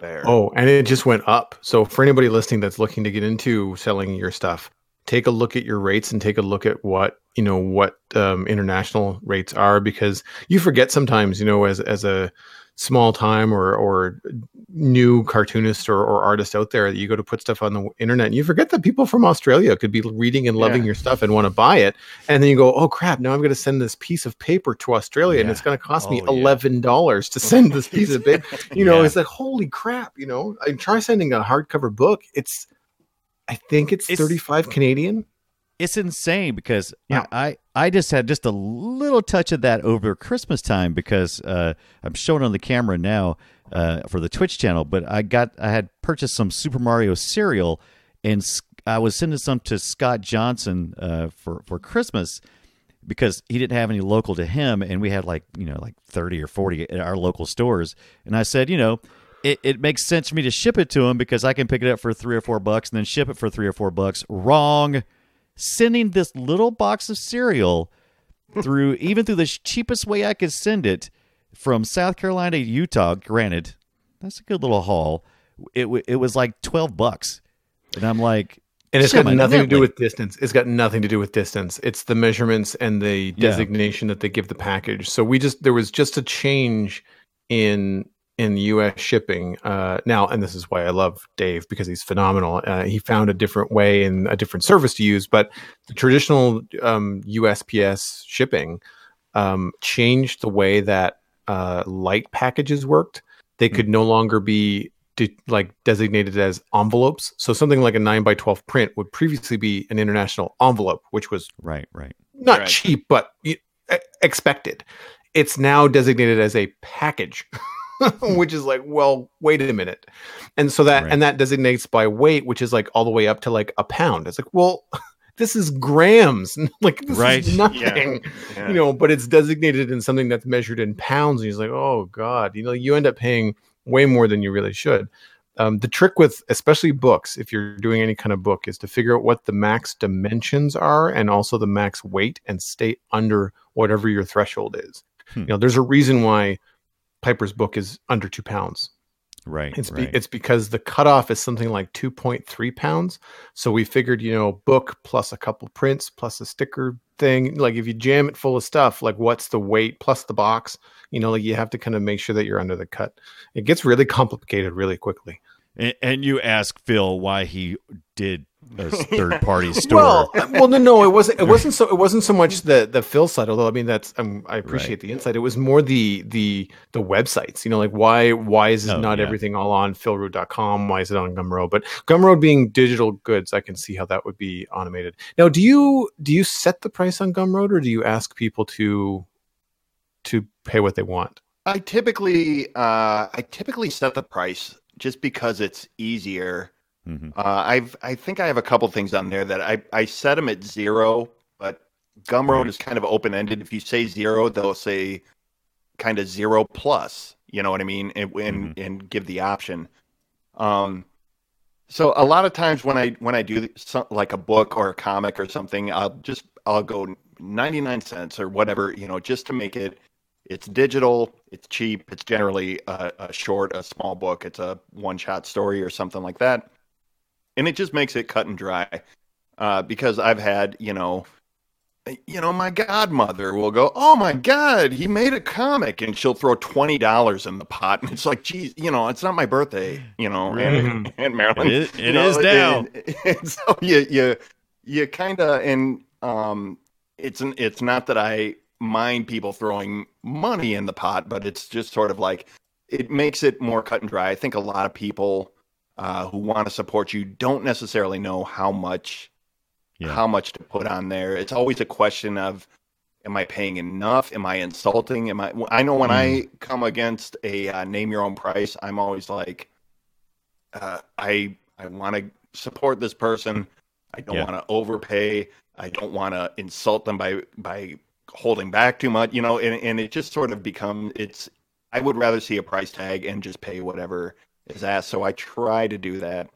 [SPEAKER 4] bear.
[SPEAKER 3] Oh, and it just went up. So for anybody listening that's looking to get into selling your stuff, take a look at your rates and take a look at what you know what um, international rates are because you forget sometimes you know as as a small time or or new cartoonist or, or artist out there that you go to put stuff on the internet and you forget that people from Australia could be reading and loving
[SPEAKER 4] Yeah.
[SPEAKER 3] your stuff and want to buy it and then you go oh crap now I'm going to send this piece of paper to Australia and it's going to cost me
[SPEAKER 1] Oh, yeah.
[SPEAKER 3] eleven dollars to oh, send this piece of paper you know
[SPEAKER 1] Yeah.
[SPEAKER 3] it's like holy crap you know i try sending a hardcover book it's i think it's,
[SPEAKER 1] It's-
[SPEAKER 3] 35 canadian
[SPEAKER 1] it's insane because
[SPEAKER 3] Yeah.
[SPEAKER 1] I, I I just had just a little touch of that over Christmas time because uh, I'm showing on the camera now uh, for the Twitch channel, but I got I had purchased some Super Mario cereal and I was sending some to Scott Johnson uh, for for Christmas because he didn't have any local to him and we had like you know like 30 or 40 at our local stores. And i said you know it, it makes sense for me to ship it to him because i can pick it up for three or four bucks and then ship it for three or four bucks. Wrong sending this little box of cereal through even through the cheapest way I could send it from South Carolina to Utah. Granted, that's a good little haul. It w- it was like twelve bucks, and I'm like,
[SPEAKER 3] And it's got nothing to do with distance. It's got nothing to do with distance. It's the measurements and the
[SPEAKER 1] Yeah.
[SPEAKER 3] designation that they give the package. So we just there was just a change in in U.S. shipping uh, now, and this is why I love Dave because he's phenomenal. Uh, he found a different way and a different service to use, but the traditional um, USPS shipping um, changed the way that uh, light packages worked. They could no longer be de- like designated as envelopes. So something like a nine by twelve print would previously be an international envelope, which was
[SPEAKER 1] right, right,
[SPEAKER 3] not
[SPEAKER 4] Right.
[SPEAKER 3] cheap, but y- expected. It's now designated as a package, which is like, well, wait a minute. And so that
[SPEAKER 1] Right.
[SPEAKER 3] and that designates by weight, which is like all the way up to like a pound. It's like, well, this is grams. like this
[SPEAKER 1] Right.
[SPEAKER 3] is nothing.
[SPEAKER 4] Yeah.
[SPEAKER 3] You know, but it's designated in something that's measured in pounds. And he's like, oh God, you know, you end up paying way more than you really should. Um, the trick with especially books, if you're doing any kind of book, is to figure out what the max dimensions are and also the max weight and stay under whatever your threshold is.
[SPEAKER 1] Hmm.
[SPEAKER 3] You know, there's a reason why Piper's book is under two pounds.
[SPEAKER 1] right,
[SPEAKER 3] It's be,
[SPEAKER 1] right.
[SPEAKER 3] it's because the cutoff is something like 2.3 pounds. So we figured, you know, book plus a couple prints plus a sticker thing. Like if you jam it full of stuff, like what's the weight plus the box? You know, like you have to kind of make sure that you're under the cut. It gets really complicated really quickly.
[SPEAKER 1] and, and you ask Phil why he did third party store.
[SPEAKER 3] Well, well, no, no, it wasn't. It wasn't so. It wasn't so much the the Phil side. Although I mean, that's um, I appreciate the insight. It was more the the the websites. You know, like why why is
[SPEAKER 1] Oh,
[SPEAKER 3] not
[SPEAKER 1] yeah.
[SPEAKER 3] everything all on philrude.com? Why is it on Gumroad? But Gumroad being digital goods, I can see how that would be automated. Now, do you do you set the price on Gumroad, or do you ask people to to pay what they want?
[SPEAKER 4] I typically uh, I typically set the price just because it's easier.
[SPEAKER 1] Mhm.
[SPEAKER 4] Uh, I've I think I have a couple things on there that I I set them at zero, but Gumroad is kind of open ended. If you say zero, they'll say kind of zero plus. You know what I mean? And and, and give the option. Um, so a lot of times when I when I do some, like a book or a comic or something, I'll just I'll go ninety nine cents or whatever, you know, just to make it. It's digital. It's cheap. It's generally a, a short, a small book. It's a one shot story or something like that, and it just makes it cut and dry. Uh, because I've had, you know, you know, my godmother will go, "Oh my God, he made a comic," and she'll throw twenty dollars in the pot, and it's like, geez, you know, it's not my birthday, you know, and, and Marilyn,
[SPEAKER 1] It is-
[SPEAKER 4] you know,
[SPEAKER 1] is now.
[SPEAKER 4] and- and so you you you kind of and um, it's an, it's not that I mind people throwing money in the pot, but it's just sort of like it makes it more cut and dry. I think a lot of people uh, who want to support you don't necessarily know how much
[SPEAKER 1] Yeah.
[SPEAKER 4] how much to put on there. It's always a question of am I paying enough? Am I insulting? Am I I know when I come against a uh, name your own price, I'm always like uh, I I want to support this person. I don't
[SPEAKER 1] Yeah.
[SPEAKER 4] want to overpay. I don't want to insult them by by holding back too much, you know, and, and it just sort of becomes it's I would rather see a price tag and just pay whatever is asked. So I try to do that.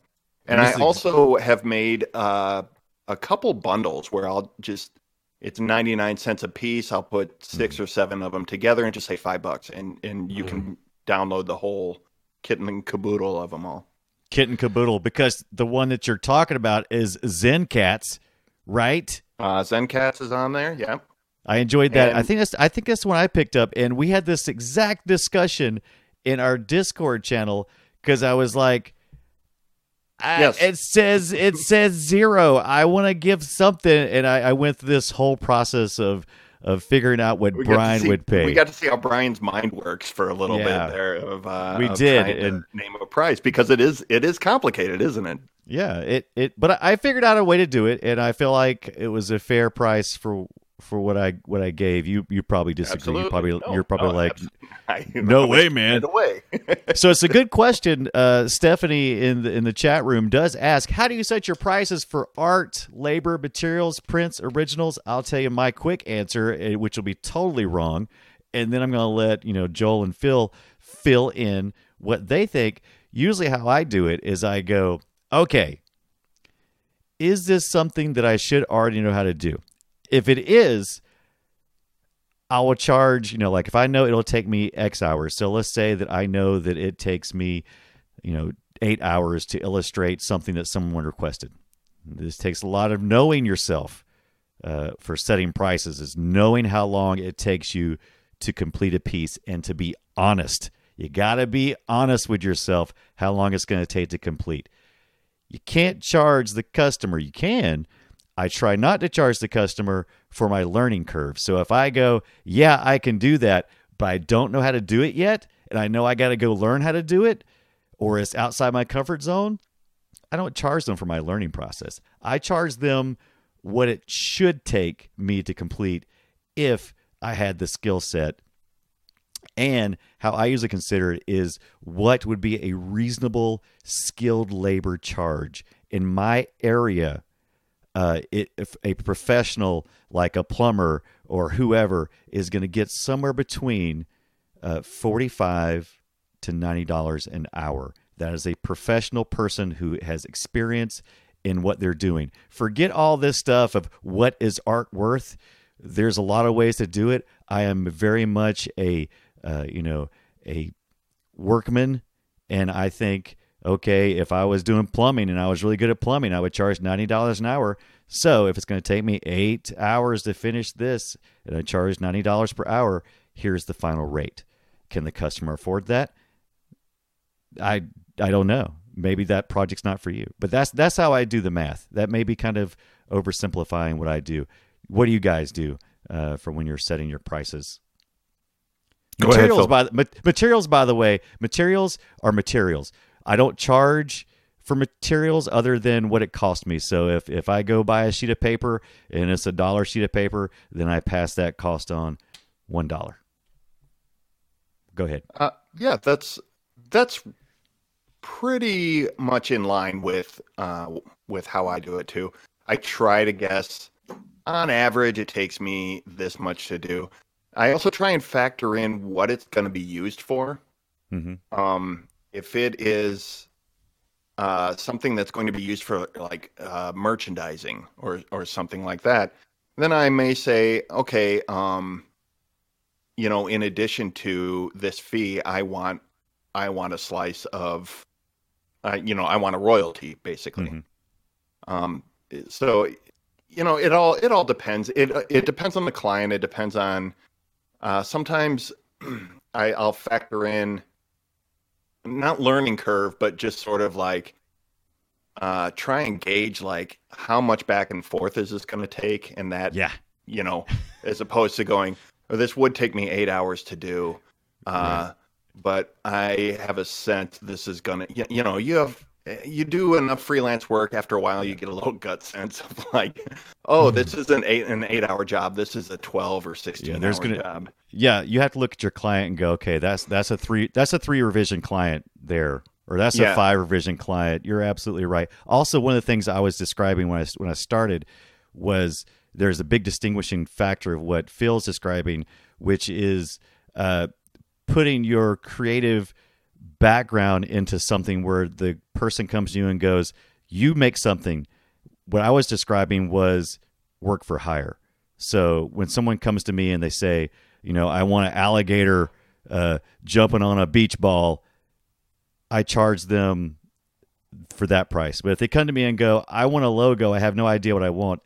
[SPEAKER 4] And
[SPEAKER 1] And
[SPEAKER 4] I also have made uh, a couple bundles where I'll just it's 99 cents a piece. I'll put 6 or seven of them together and just say 5 bucks and and you can download the whole kit and caboodle of them all.
[SPEAKER 1] Kitten Caboodle, because the one that you're talking about is Zen Cats, right?
[SPEAKER 4] Uh, Zencats is on there. Yeah.
[SPEAKER 1] I enjoyed that. I think that's I think that's the one I picked up, and we had this exact discussion in our Discord channel because I was like, I-
[SPEAKER 4] Yes.
[SPEAKER 1] "It says it says zero. I want to give something," and I, I went through this whole process of of figuring out what
[SPEAKER 4] We
[SPEAKER 1] Brian
[SPEAKER 4] see-
[SPEAKER 1] would pay.
[SPEAKER 4] We got to see how Brian's mind works for a little
[SPEAKER 1] Yeah.
[SPEAKER 4] bit there. Of uh,
[SPEAKER 1] We
[SPEAKER 4] of
[SPEAKER 1] did, and-
[SPEAKER 4] name a price because it is it is complicated, isn't it?
[SPEAKER 1] Yeah, it it but I I figured out a way to do it and I feel like it was a fair price for for what I what I gave. You you probably disagree. You probably
[SPEAKER 4] No,
[SPEAKER 1] you're probably
[SPEAKER 4] no,
[SPEAKER 1] like No way, man.
[SPEAKER 4] away.
[SPEAKER 1] So it's a good question. Uh, Stephanie in the in the chat room does ask, "How do you set your prices for art, labor, materials, prints, originals?" I'll tell you my quick answer, eh, which will be totally wrong, and then I'm going to let you know Joel and Phil fill in what they think. Usually, how I do it is I go, "Okay, is this something that I should already know how to do? If it is, I will charge, you know, like if I know it'll take me X hours. So let's say that I know that it takes me, you know, eight hours to illustrate something that someone requested. This takes a lot of knowing yourself uh, for setting prices, is knowing how long it takes you to complete a piece and to be honest. You got to be honest with yourself how long it's going to take to complete. You can't charge the customer. You can. I try not to charge the customer for my learning curve. So if I go, yeah, I can do that, but I don't know how to do it yet, and I know I got to go learn how to do it, or it's outside my comfort zone, I don't charge them for my learning process. I charge them what it should take me to complete if I had the skill set. And how I usually consider it is what would be a reasonable skilled labor charge in my area. Uh, it, if a professional like a plumber or whoever is going to get somewhere between uh, 45 to $90 an hour. That is a professional person who has experience in what they're doing. Forget all this stuff of what is art worth. There's a lot of ways to do it. I am very much a uh, you know a workman, and I think okay, if I was doing plumbing and I was really good at plumbing, I would charge ninety dollars an hour. So if it's going to take me eight hours to finish this, and I charge ninety dollars per hour, here's the final rate. Can the customer afford that? I I don't know. Maybe that project's not for you. But that's that's how I do the math. That may be kind of oversimplifying what I do. What do you guys do uh, for when you're setting your prices?
[SPEAKER 3] Go
[SPEAKER 1] materials
[SPEAKER 3] Phil.
[SPEAKER 1] by the, materials by the way, materials are materials. I don't charge for materials other than what it cost me. So if if I go buy a sheet of paper and it's a dollar sheet of paper, then I pass that cost on one dollar. Go ahead.
[SPEAKER 4] Uh, yeah, that's that's pretty much in line with uh, with how I do it too. I try to guess. On average, it takes me this much to do. I also try and factor in what it's going to be used for.
[SPEAKER 1] Mm-hmm.
[SPEAKER 4] Um, if it is uh, something that's going to be used for like uh, merchandising or or something like that, then I may say, okay, um, you know, in addition to this fee, I want I want a slice of, uh, you know, I want a royalty basically.
[SPEAKER 1] Mhm.
[SPEAKER 4] Um, so, you know, it all it all depends. It it depends on the client. It depends on. Uh, sometimes I, I'll factor in not learning curve, but just sort of like uh, try and gauge like how much back and forth is this going to take, and that
[SPEAKER 1] Yeah.
[SPEAKER 4] you know, as opposed to going, oh, this would take me eight hours to do, uh, but I have a sense this is gonna, you, you know, you have you do enough freelance work after a while, you get a little gut sense of like, oh, this is an eight an eight hour job. This is a twelve or sixteen
[SPEAKER 1] Yeah, there's
[SPEAKER 4] hour
[SPEAKER 1] gonna-
[SPEAKER 4] job.
[SPEAKER 1] Yeah, you have to look at your client and go, okay, that's that's a three that's a three revision client there, or that's a five revision client. You're absolutely right. Also, one of the things I was describing when I when I started was there's a big distinguishing factor of what Phil's describing, which is uh, putting your creative background into something where the person comes to you and goes, "You make something." What I was describing was work for hire. So when someone comes to me and they say, you know, I want an alligator uh, jumping on a beach ball, I charge them for that price. But if they come to me and go, I want a logo, I have no idea what I want,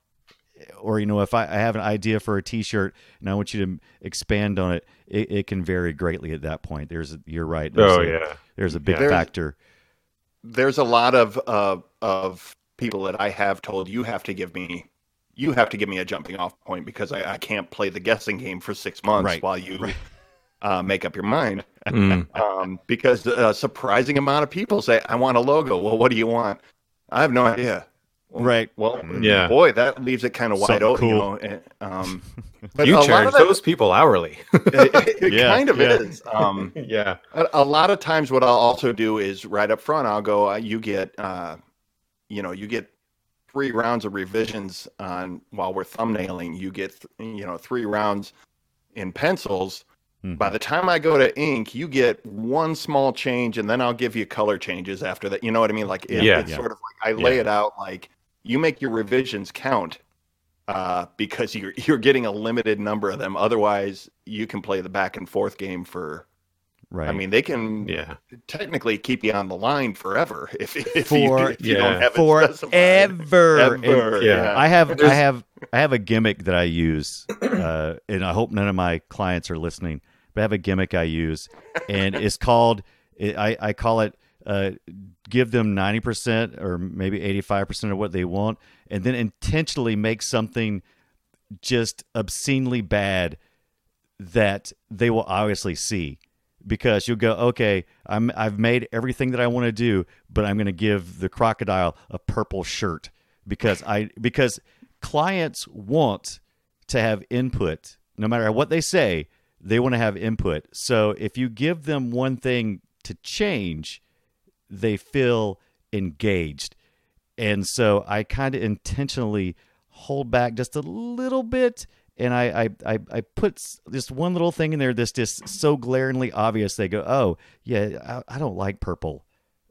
[SPEAKER 1] or you know, if I, I have an idea for a T-shirt and I want you to expand on it, it, it can vary greatly at that point. There's, you're right. There's
[SPEAKER 3] Oh
[SPEAKER 1] a,
[SPEAKER 3] yeah.
[SPEAKER 1] there's a big
[SPEAKER 3] Yeah.
[SPEAKER 1] factor.
[SPEAKER 4] There's a lot of uh, of people that I have told you have to give me. You have to give me a jumping off point because I, I can't play the guessing game for six months
[SPEAKER 1] Right,
[SPEAKER 4] while you
[SPEAKER 1] right.
[SPEAKER 4] uh, make up your mind.
[SPEAKER 3] Mm.
[SPEAKER 4] um, because a surprising amount of people say, "I want a logo." Well, what do you want? I have no idea. Well,
[SPEAKER 1] Right.
[SPEAKER 4] Well,
[SPEAKER 3] Yeah.
[SPEAKER 4] boy, that leaves it kind of wide
[SPEAKER 1] Something
[SPEAKER 4] open. You know, and, um, but
[SPEAKER 3] You charge
[SPEAKER 4] that-
[SPEAKER 3] those people hourly.
[SPEAKER 4] it, it
[SPEAKER 1] Yeah,
[SPEAKER 4] kind of
[SPEAKER 1] yeah.
[SPEAKER 4] is. Um,
[SPEAKER 3] yeah.
[SPEAKER 4] a, a lot of times, what I'll also do is right up front, I'll go, uh, "You get, uh, you know, you get three rounds of revisions on while we're thumbnailing. You get, th- you know, three rounds in pencils."
[SPEAKER 1] Mhm.
[SPEAKER 4] By the time I go to ink, you get one small change, and then I'll give you color changes after that. You know what I mean? Like it,
[SPEAKER 3] Yeah.
[SPEAKER 4] it's
[SPEAKER 1] Yeah.
[SPEAKER 4] sort of like I lay
[SPEAKER 1] Yeah.
[SPEAKER 4] it out like you make your revisions count uh, because you're you're getting a limited number of them. Otherwise, you can play the back and forth game for.
[SPEAKER 1] Right.
[SPEAKER 4] I mean, they can
[SPEAKER 3] Yeah.
[SPEAKER 4] technically keep you on the line forever if, if
[SPEAKER 1] For-
[SPEAKER 4] you, if you don't have it
[SPEAKER 1] forever.
[SPEAKER 4] Ever,
[SPEAKER 1] And
[SPEAKER 3] yeah.
[SPEAKER 1] I have I have I have a gimmick that I use, uh, and I hope none of my clients are listening. But I have a gimmick I use, and it's called I I call it uh, give them ninety percent or maybe eighty five percent of what they want, and then intentionally make something just obscenely bad that they will obviously see because you'll go okay i'm i've made everything that i want to do but i'm going to give the crocodile a purple shirt because i because clients want to have input. No matter what they say they want to have input. So if you give them one thing to change they feel engaged. And so I kind of intentionally hold back just a little bit, and I I, I, I put this one little thing in there that's just so glaringly obvious. They go, "Oh, yeah, I, I don't like purple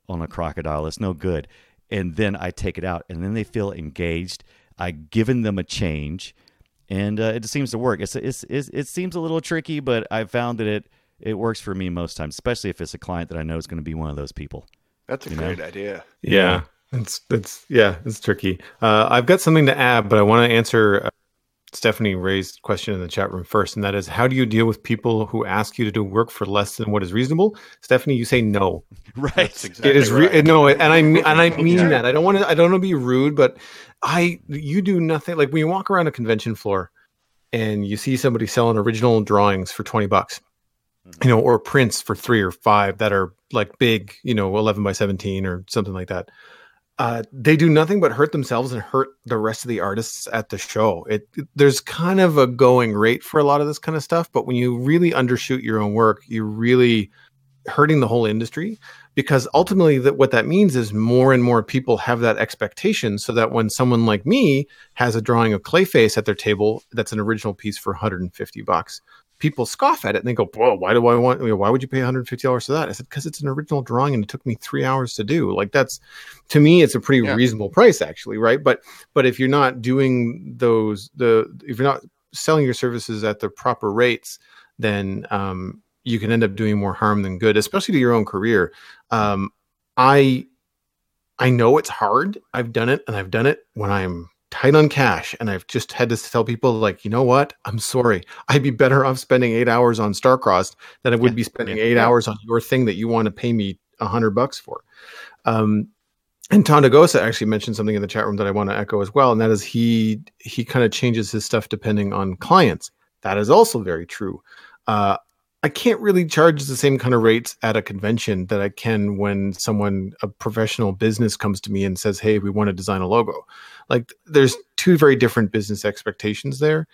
[SPEAKER 1] on a crocodile. It's no good." And then I take it out, and then they feel engaged. I've given them a change, and uh, it seems to work. It's, it's, it's it seems a little tricky, but I've found that it it works for me most times, especially if it's a client that I know is going to be one of those people.
[SPEAKER 4] That's a
[SPEAKER 1] You know?
[SPEAKER 4] great idea.
[SPEAKER 3] Yeah, it's it's yeah, it's tricky. Uh, I've got something to add, but I want to answer uh, Stephanie raised question in the chat room first, and that is, how do you deal with people who ask you to do work for less than what is reasonable? Stephanie, you say no.
[SPEAKER 1] Right.
[SPEAKER 4] That's exactly
[SPEAKER 3] it is re-
[SPEAKER 4] right.
[SPEAKER 3] no, and I and I mean
[SPEAKER 4] Yeah.
[SPEAKER 3] that. I don't want to. I don't want to be rude, but I you do nothing like when you walk around a convention floor and you see somebody selling original drawings for twenty bucks, mm-hmm. you know, or prints for three or five that are like big, you know, eleven by seventeen or something like that. Uh, they do nothing but hurt themselves and hurt the rest of the artists at the show. It, it- there's kind of a going rate for a lot of this kind of stuff, but when you really undershoot your own work, you're really hurting the whole industry because ultimately that what that means is more and more people have that expectation so that when someone like me has a drawing of clayface at their table that's an original piece for 150 bucks people scoff at it and they go whoa why do i want why would you pay 150 dollars for that? I said because it's an original drawing and it took me three hours to do like that's to me it's a pretty
[SPEAKER 4] Yeah.
[SPEAKER 3] reasonable price actually right? But but if you're not doing those the if you're not selling your services at the proper rates then um you can end up doing more harm than good especially to your own career. Um i i know it's hard. I've done it and i've done it when i'm tight on cash and i've just had to tell people like you know what i'm sorry i'd be better off spending eight hours on starcrossed than i would
[SPEAKER 1] Yeah,
[SPEAKER 3] be spending eight
[SPEAKER 4] yeah.
[SPEAKER 3] hours on your thing that you want to pay me a hundred bucks for um and Tondagosa actually mentioned something in the chat room that I want to echo as well, and that is he he kind of changes his stuff depending on clients. That is also very true. Uh, I can't really charge the same kind of rates at a convention that I can when someone a professional business comes to me and says, "Hey, we want to design a logo." Like, there's two very different business expectations there.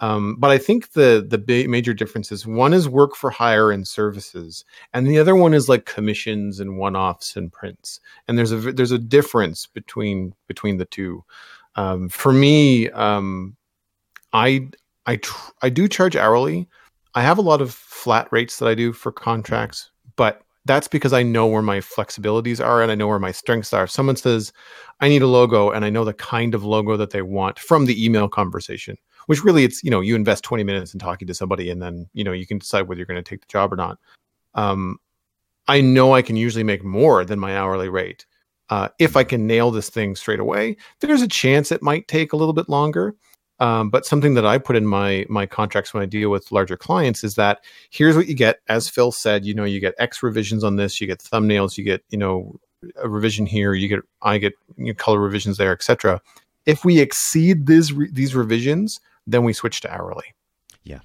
[SPEAKER 3] Um, but I think the the major is one is work for hire and services, and the other one is like commissions and one offs and prints. And there's a there's a difference between between the two. Um, for me, um, I I tr- I do charge hourly. I have a lot of flat rates that I do for contracts, but that's because I know where my flexibilities are and I know where my strengths are. If someone says, I need a logo and I know the kind of logo that they want from the email conversation, which really it's, you know, you invest 20 minutes in talking to somebody and then, you know, you can decide whether you're going to take the job or not. Um, I know I can usually make more than my hourly rate. Uh, if I can nail this thing straight away, there's a chance it might take a little bit longer. Um, but something that I put in my my contracts when I deal with larger clients is that here's what you get. As Phil said, you know, you get X revisions on this, you get thumbnails, you get you know a revision here, you get I get you know, color revisions there, etc. If we exceed these re- these revisions, then we switch to hourly, Yeah.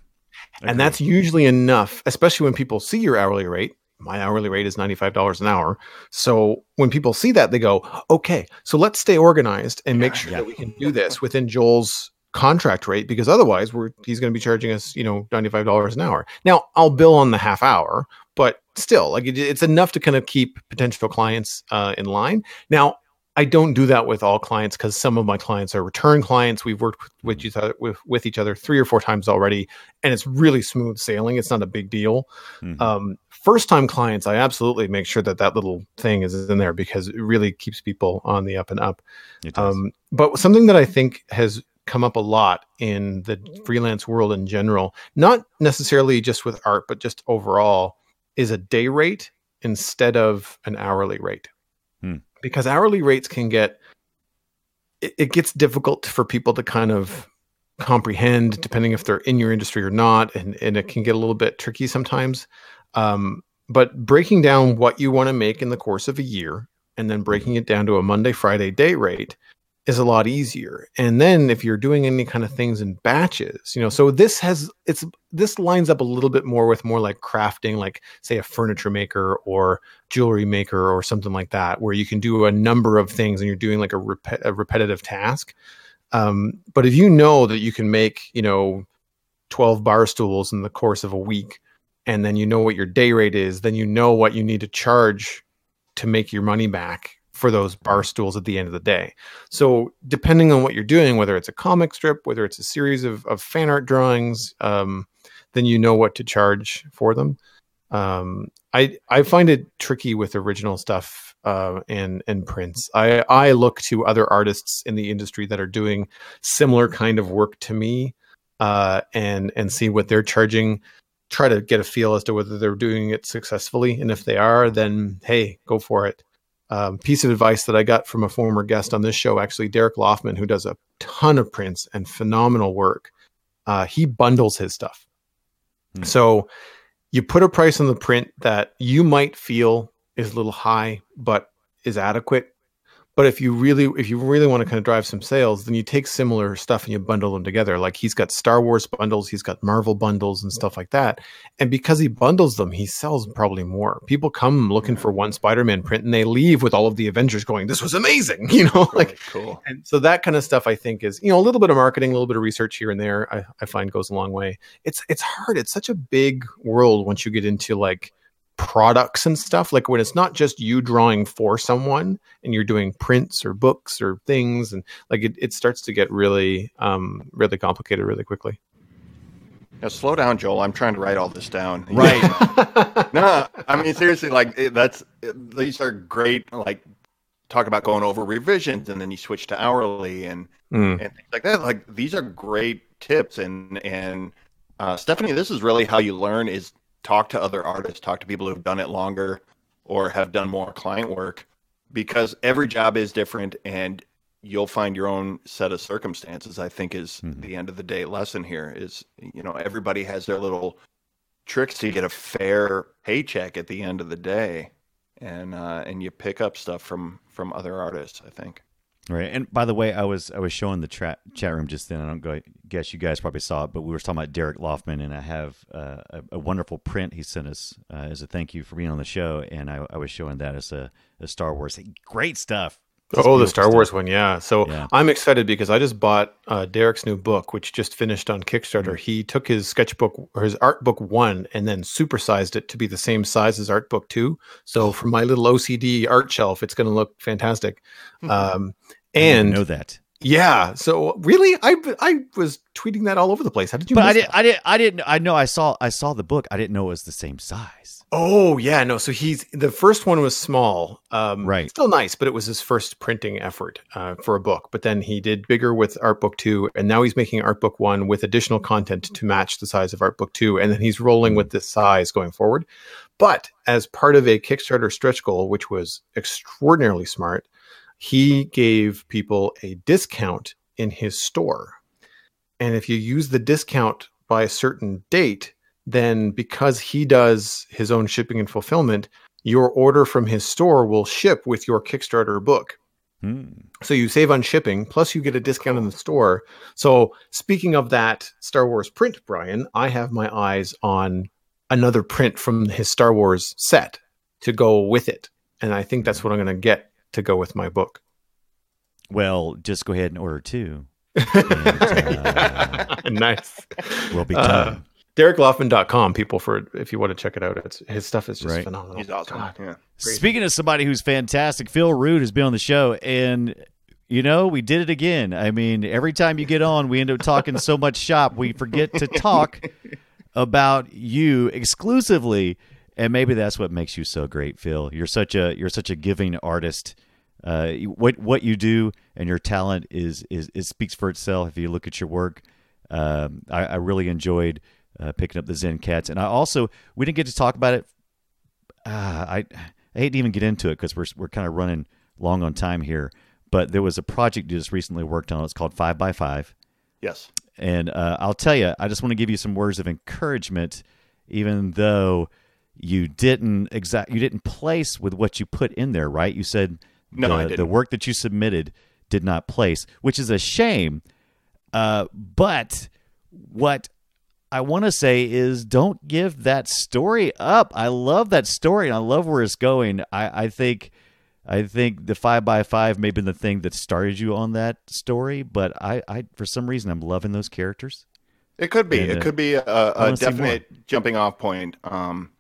[SPEAKER 3] and that's usually enough, especially when people see your hourly rate. My hourly rate is ninety five dollars an hour, so when people see that, they go, "Okay, so let's stay organized and make sure
[SPEAKER 1] Yeah.
[SPEAKER 3] that we can do this within Joel's contract rate because otherwise we're he's going to be charging us you know $95 an hour now i'll bill on the half hour but still like it, it's enough to kind of keep potential clients uh, in line now I don't do that with all clients because some of my clients are return clients. We've worked with each other with, with each other three or four times already, and it's really smooth sailing. It's not a big deal.
[SPEAKER 1] Mhm.
[SPEAKER 3] Um, first time clients, I absolutely make sure that that little thing is in there because it really keeps people on the up and up.
[SPEAKER 1] It does.
[SPEAKER 3] Um, but something that I think has come up a lot in the freelance world in general, not necessarily just with art, but just overall, is a day rate instead of an hourly rate.
[SPEAKER 1] Hmm.
[SPEAKER 3] Because hourly rates can get, it, it gets difficult for people to kind of comprehend depending if they're in your industry or not. And, and it can get a little bit tricky sometimes. Um, but breaking down what you want to make in the course of a year and then breaking it down to a Monday, Friday day rate is a lot easier. And then if you're doing any kind of things in batches, you know, so this has it's this lines up a little bit more with more like crafting, like say a furniture maker or jewelry maker or something like that, where you can do a number of things and you're doing like a, rep- a repetitive task. Um, but if you know that you can make, you know, 12 bar stools in the course of a week, and then you know what your day rate is, then you know what you need to charge to make your money back for those bar stools at the end of the day. So depending on what you're doing, whether it's a comic strip, whether it's a series of, of fan art drawings, um, then you know what to charge for them. Um, I I find it tricky with original stuff uh, and and prints. I I look to other artists in the industry that are doing similar kind of work to me, uh, and and see what they're charging. Try to get a feel as to whether they're doing it successfully, and if they are, then hey, go for it um, piece of advice that I got from a former guest on this show, actually, Derek Loffman, who does a ton of prints and phenomenal work. Uh, he bundles his stuff.
[SPEAKER 1] Hmm.
[SPEAKER 3] So you put a price on the print that you might feel is a little high, but is adequate. But if you really, if you really want to kind of drive some sales, then you take similar stuff and you bundle them together. Like he's got Star Wars bundles, he's got Marvel bundles and stuff like that. And because he bundles them, he sells probably more. People come looking for one Spider-Man print and they leave with all of the Avengers going, "This was amazing," you know, like
[SPEAKER 4] Like cool.
[SPEAKER 3] and so that kind of stuff I think is, you know, a little bit of marketing, a little bit of research here and there, I, I find goes a long way. It's it's hard. It's such a big world once you get into like products and stuff. Like when it's not just you drawing for someone and you're doing prints or books or things and like it, it starts to get really um really complicated really quickly.
[SPEAKER 4] Now, slow down, Joel. I'm trying to write all this down.
[SPEAKER 1] Right.
[SPEAKER 4] no, I mean seriously, like that's these are great. Like talk about going over revisions, and then you switch to hourly and
[SPEAKER 3] Mm.
[SPEAKER 4] and things like that. Like these are great tips. And and uh, Stephanie, this is really how you learn: is talk to other artists, talk to people who've done it longer or have done more client work, because every job is different, and you'll find your own set of circumstances. I think is
[SPEAKER 1] Mhm.
[SPEAKER 4] the end of the day lesson here. Is you know everybody has their little tricks to get a fair paycheck at the end of the day, and uh, and you pick up stuff from from other artists. I think.
[SPEAKER 1] Right. And by the way, I was I was showing the tra- chat room just then. I don't go, guess you guys probably saw it, but we were talking about Derek Loffman, and I have uh, a, a wonderful print he sent us uh, as a thank you for being on the show, and I, I was showing that as a, a Star Wars. Great stuff.
[SPEAKER 3] Oh, the Star
[SPEAKER 1] stuff.
[SPEAKER 3] Wars one, yeah. So
[SPEAKER 1] Yeah.
[SPEAKER 3] I'm excited because I just bought uh, Derek's new book, which just finished on Kickstarter.
[SPEAKER 1] Mm.
[SPEAKER 3] He took his sketchbook or his art book one and then supersized it to be the same size as art book two. So for my little OCD art shelf, it's going to look fantastic. Um,
[SPEAKER 1] Mm-hmm. Didn't
[SPEAKER 3] and
[SPEAKER 1] know that.
[SPEAKER 3] yeah, so really, I I was tweeting that all over the place. How did you?
[SPEAKER 1] But I didn't. I didn't. I didn't. I know. I saw. I saw the book. I didn't know it was the same size.
[SPEAKER 3] Oh yeah, no. So he's the first one was small, um,
[SPEAKER 1] Right.
[SPEAKER 3] Still nice, but it was his first printing effort uh, for a book. But then he did bigger with Art Book Two, and now he's making Art Book One with additional content to match the size of Art Book Two, and then he's rolling with this size going forward. But as part of a Kickstarter stretch goal, which was extraordinarily smart, he gave people a discount in his store. And if you use the discount by a certain date, then because he does his own shipping and fulfillment, your order from his store will ship with your Kickstarter book.
[SPEAKER 1] Hmm.
[SPEAKER 3] So you save on shipping, plus you get a discount in the store. So speaking of that Star Wars print, Brian, I have my eyes on another print from his Star Wars set to go with it. And I think that's what I'm going to get to go with my book.
[SPEAKER 1] Well, just go ahead and order two. And, uh,
[SPEAKER 3] nice.
[SPEAKER 1] We'll be
[SPEAKER 3] Uh,
[SPEAKER 1] done.
[SPEAKER 3] DerekLoffman.com, people, for if you want to check it out. It's his stuff is just
[SPEAKER 1] Right.
[SPEAKER 3] phenomenal.
[SPEAKER 4] He's awesome.
[SPEAKER 3] God.
[SPEAKER 4] Yeah.
[SPEAKER 1] Speaking of somebody who's fantastic, Phil Rude has been on the show, and you know we did it again. I mean, every time you get on, we end up talking so much shop, we forget to talk about you exclusively, and maybe that's what makes you so great, Phil. You're such a you're such a giving artist. Uh, what what you do and your talent is is it speaks for itself. If you look at your work, um, I, I really enjoyed uh, picking up the Zen Cats, and I also we didn't get to talk about it ah, I, I hate to even get into it because we're we're kind of running long on time here. But there was a project you just recently worked on. It's called Five by Five,
[SPEAKER 4] Yes.
[SPEAKER 1] and uh, I'll tell you, I just want to give you some words of encouragement, even though you didn't exact you didn't place with what you put in there, right? You said
[SPEAKER 4] No,
[SPEAKER 1] the,
[SPEAKER 4] I didn't.
[SPEAKER 1] work that you submitted did not place, which is a shame. Uh, but what I want to say is don't give that story up. I love that story and I love where it's going. I, I think I think the five by five may have been the thing that started you on that story, but I, I for some reason I'm loving those characters.
[SPEAKER 4] It could be.
[SPEAKER 1] And, uh,
[SPEAKER 4] it could be a, a definite jumping off point. Um,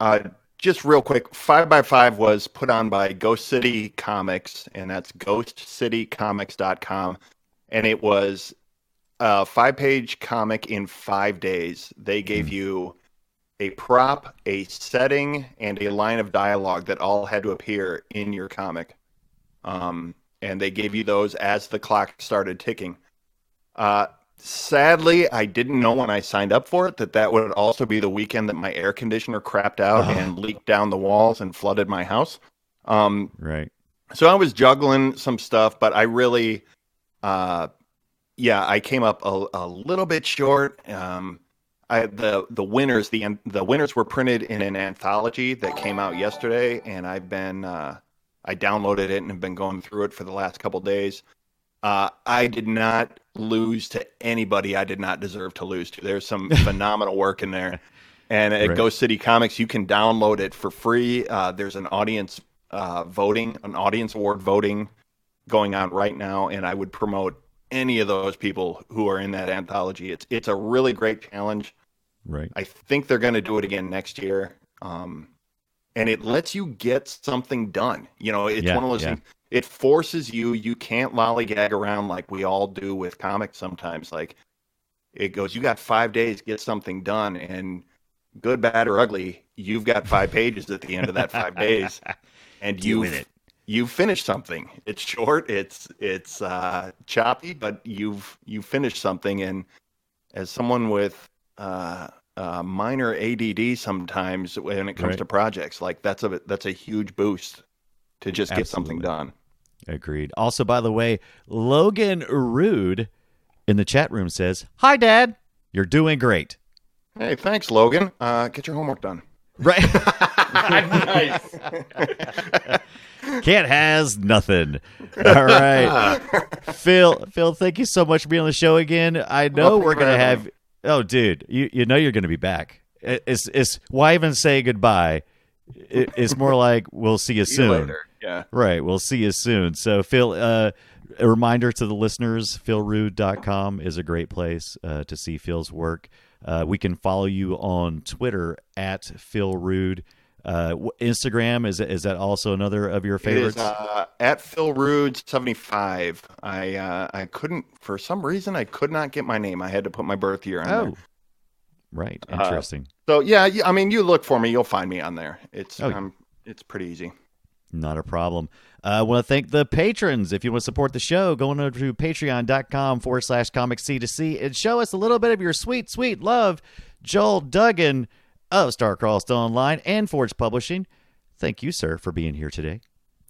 [SPEAKER 4] uh, just real quick, Five by Five was put on by Ghost City Comics, and that's ghostcitycomics.com. And it was a five page comic in five days. They gave you a prop, a setting, and a line of dialogue that all had to appear in your comic. Um, and they gave you those as the clock started ticking. Uh, sadly, I didn't know when I signed up for it that that would also be the weekend that my air conditioner crapped out
[SPEAKER 1] Oh.
[SPEAKER 4] and leaked down the walls and flooded my house. Um,
[SPEAKER 1] Right.
[SPEAKER 4] so I was juggling some stuff, but I really, uh, yeah, I came up a, a little bit short. Um, I the the winners the the winners were printed in an anthology that came out yesterday, and I've been uh, I downloaded it and have been going through it for the last couple days. Uh, I did not lose to anybody I did not deserve to lose to. There's some phenomenal work in there. And at
[SPEAKER 1] Right.
[SPEAKER 4] Ghost City Comics, you can download it for free. Uh, there's an audience uh, voting, an audience award voting going on right now, and I would promote any of those people who are in that anthology. It's it's a really great challenge.
[SPEAKER 1] Right.
[SPEAKER 4] I think they're going to do it again next year. Um, and it lets you get something done. You know, it's
[SPEAKER 1] Yeah,
[SPEAKER 4] one of those
[SPEAKER 1] yeah.
[SPEAKER 4] things. It forces you. You can't lollygag around like we all do with comics sometimes. Like it goes, you got five days, get something done, and good, bad, or ugly, you've got five pages at the end of that five days, and you
[SPEAKER 1] it.
[SPEAKER 4] you finished something. It's short, it's it's uh, choppy, but you've you finished something. And as someone with uh, uh, minor ADD, sometimes when it comes
[SPEAKER 1] Right.
[SPEAKER 4] to projects, like that's a that's a huge boost to just get something done.
[SPEAKER 1] Agreed. Also, by the way, Logan Rude in the chat room says, "Hi, Dad. You're doing great."
[SPEAKER 4] Hey, thanks, Logan. Uh, get your homework done.
[SPEAKER 1] Right.
[SPEAKER 3] nice.
[SPEAKER 1] Cat has nothing. All right, Phil. Phil, thank you so much for being on the show again. I know
[SPEAKER 4] Well,
[SPEAKER 1] we're gonna
[SPEAKER 4] for having
[SPEAKER 1] have. Oh, dude, you you know you're gonna be back. It- It's it's why even say goodbye. It- It's more like we'll see you
[SPEAKER 4] See you
[SPEAKER 1] soon.
[SPEAKER 4] later. Yeah.
[SPEAKER 1] Right. We'll see you soon. So, Phil, uh, a reminder to the listeners philrude.com is a great place uh, to see Phil's work. Uh, we can follow you on Twitter at Phil Rude. Uh, Instagram is is that also another of your
[SPEAKER 4] It is
[SPEAKER 1] favorites?
[SPEAKER 4] uh, at Phil Rude seventy five. I uh, I couldn't for some reason I could not get my name. I had to put my birth year on
[SPEAKER 1] oh,
[SPEAKER 4] there.
[SPEAKER 1] right.
[SPEAKER 4] Uh,
[SPEAKER 1] Interesting.
[SPEAKER 4] So yeah, I mean, you look for me, you'll find me on there. It's
[SPEAKER 1] Oh.
[SPEAKER 4] um, it's pretty easy.
[SPEAKER 1] Not a problem. Uh, I want to thank the patrons. If you want to support the show, go on over to patreon.com forward slash comic C2C and show us a little bit of your sweet, sweet love. Joel Duggan of Starcrossed Online and Forge Publishing. Thank you, sir, for being here today.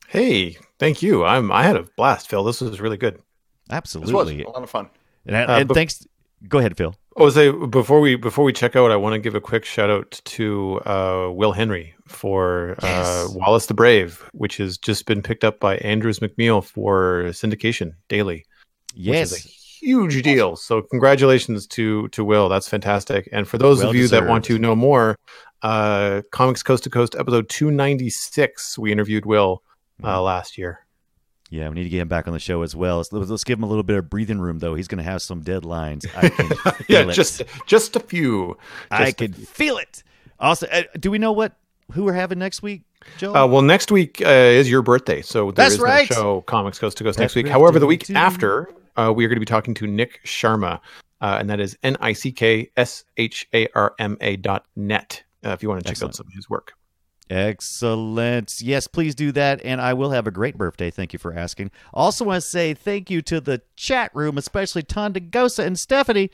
[SPEAKER 3] Hey, thank you. I'm. I had a blast, Phil. This was really good.
[SPEAKER 4] This was
[SPEAKER 1] Absolutely.
[SPEAKER 4] a lot of fun.
[SPEAKER 1] And,
[SPEAKER 3] Uh,
[SPEAKER 1] and
[SPEAKER 3] bef-
[SPEAKER 1] thanks. Go ahead, Phil.
[SPEAKER 3] Oh, say before we before we check out, I want to give a quick shout out to uh, Will Henry for uh, Wallace the Brave, which has just been picked up by Andrews McMeel for syndication daily. is a
[SPEAKER 1] Yes.
[SPEAKER 3] huge deal. So congratulations to to Will. That's fantastic. And for those
[SPEAKER 1] Well
[SPEAKER 3] of you that want to know more, uh, Comics Coast to Coast episode two ninety six, we interviewed Will uh, last year.
[SPEAKER 1] Yeah, we need to get him back on the show as well. Let's, let's give him a little bit of breathing room, though. He's going to have some deadlines. I can feel
[SPEAKER 3] Yeah,
[SPEAKER 1] it.
[SPEAKER 3] just just a few.
[SPEAKER 1] I
[SPEAKER 3] Just a
[SPEAKER 1] can feel it. Also, uh, do we know what who we're having next week, Joe?
[SPEAKER 3] Uh, well, next week uh, is your birthday, so there
[SPEAKER 1] That's
[SPEAKER 3] is
[SPEAKER 1] right.
[SPEAKER 3] no show Comics Coast to Coast next week. However, the week
[SPEAKER 1] birthday to
[SPEAKER 3] after, uh, we are going to be talking to Nick Sharma, uh, and that is N I C K S H A R M A dot net. Uh, if you want to check
[SPEAKER 1] Excellent.
[SPEAKER 3] out some of his work.
[SPEAKER 1] Excellent. Yes, please do that. And I will have a great birthday. Thank you for asking. Also, want to say thank you to the chat room, especially Tonda Gosa and Stephanie.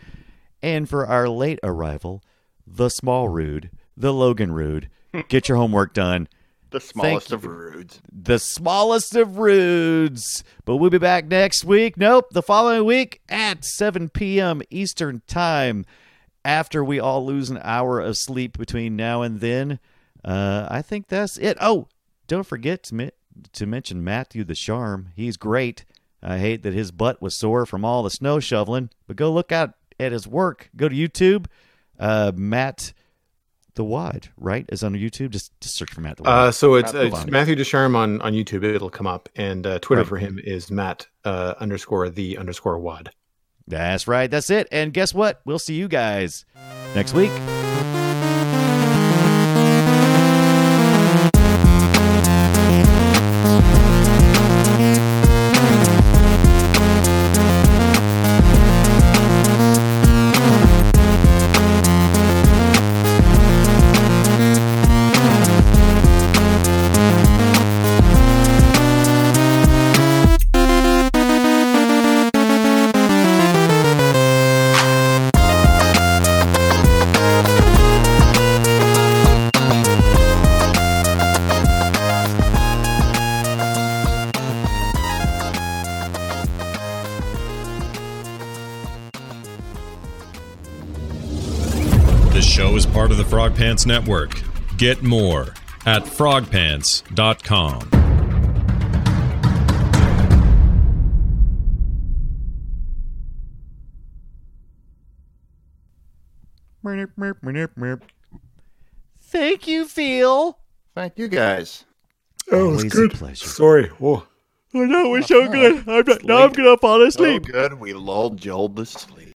[SPEAKER 1] And for our late arrival, the small rude, the Logan rude. Get your homework done.
[SPEAKER 4] The smallest of rudes.
[SPEAKER 1] The smallest of rudes. But we'll be back next week. Nope, the following week at 7 p.m. Eastern Time. After we all lose an hour of sleep between now and then. Uh, I think that's it. Oh, don't forget to, mi- to mention Matthew the Charm. He's great. I hate that his butt was sore from all the snow shoveling, but go look out at his work. Go to YouTube. Uh, Matt the Wad, right? Is on YouTube. Just, just search for Matt the Wad.
[SPEAKER 3] Uh, so it's, it's. Matthew Descharme on, on YouTube. It'll come up, and uh, Twitter
[SPEAKER 1] Right.
[SPEAKER 3] for him is Matt uh, underscore the underscore Wad.
[SPEAKER 1] That's right. That's it. And guess what? We'll see you guys next week.
[SPEAKER 2] Frog Pants Network. Get more at frogpants.com.
[SPEAKER 1] Thank you, Phil.
[SPEAKER 4] Thank you guys.
[SPEAKER 1] Oh, Always a pleasure.
[SPEAKER 3] Sorry. Oh.
[SPEAKER 1] I know, we're so good. I'm, now I'm going to fall
[SPEAKER 4] So
[SPEAKER 1] asleep.
[SPEAKER 4] good. We lulled Joel to sleep.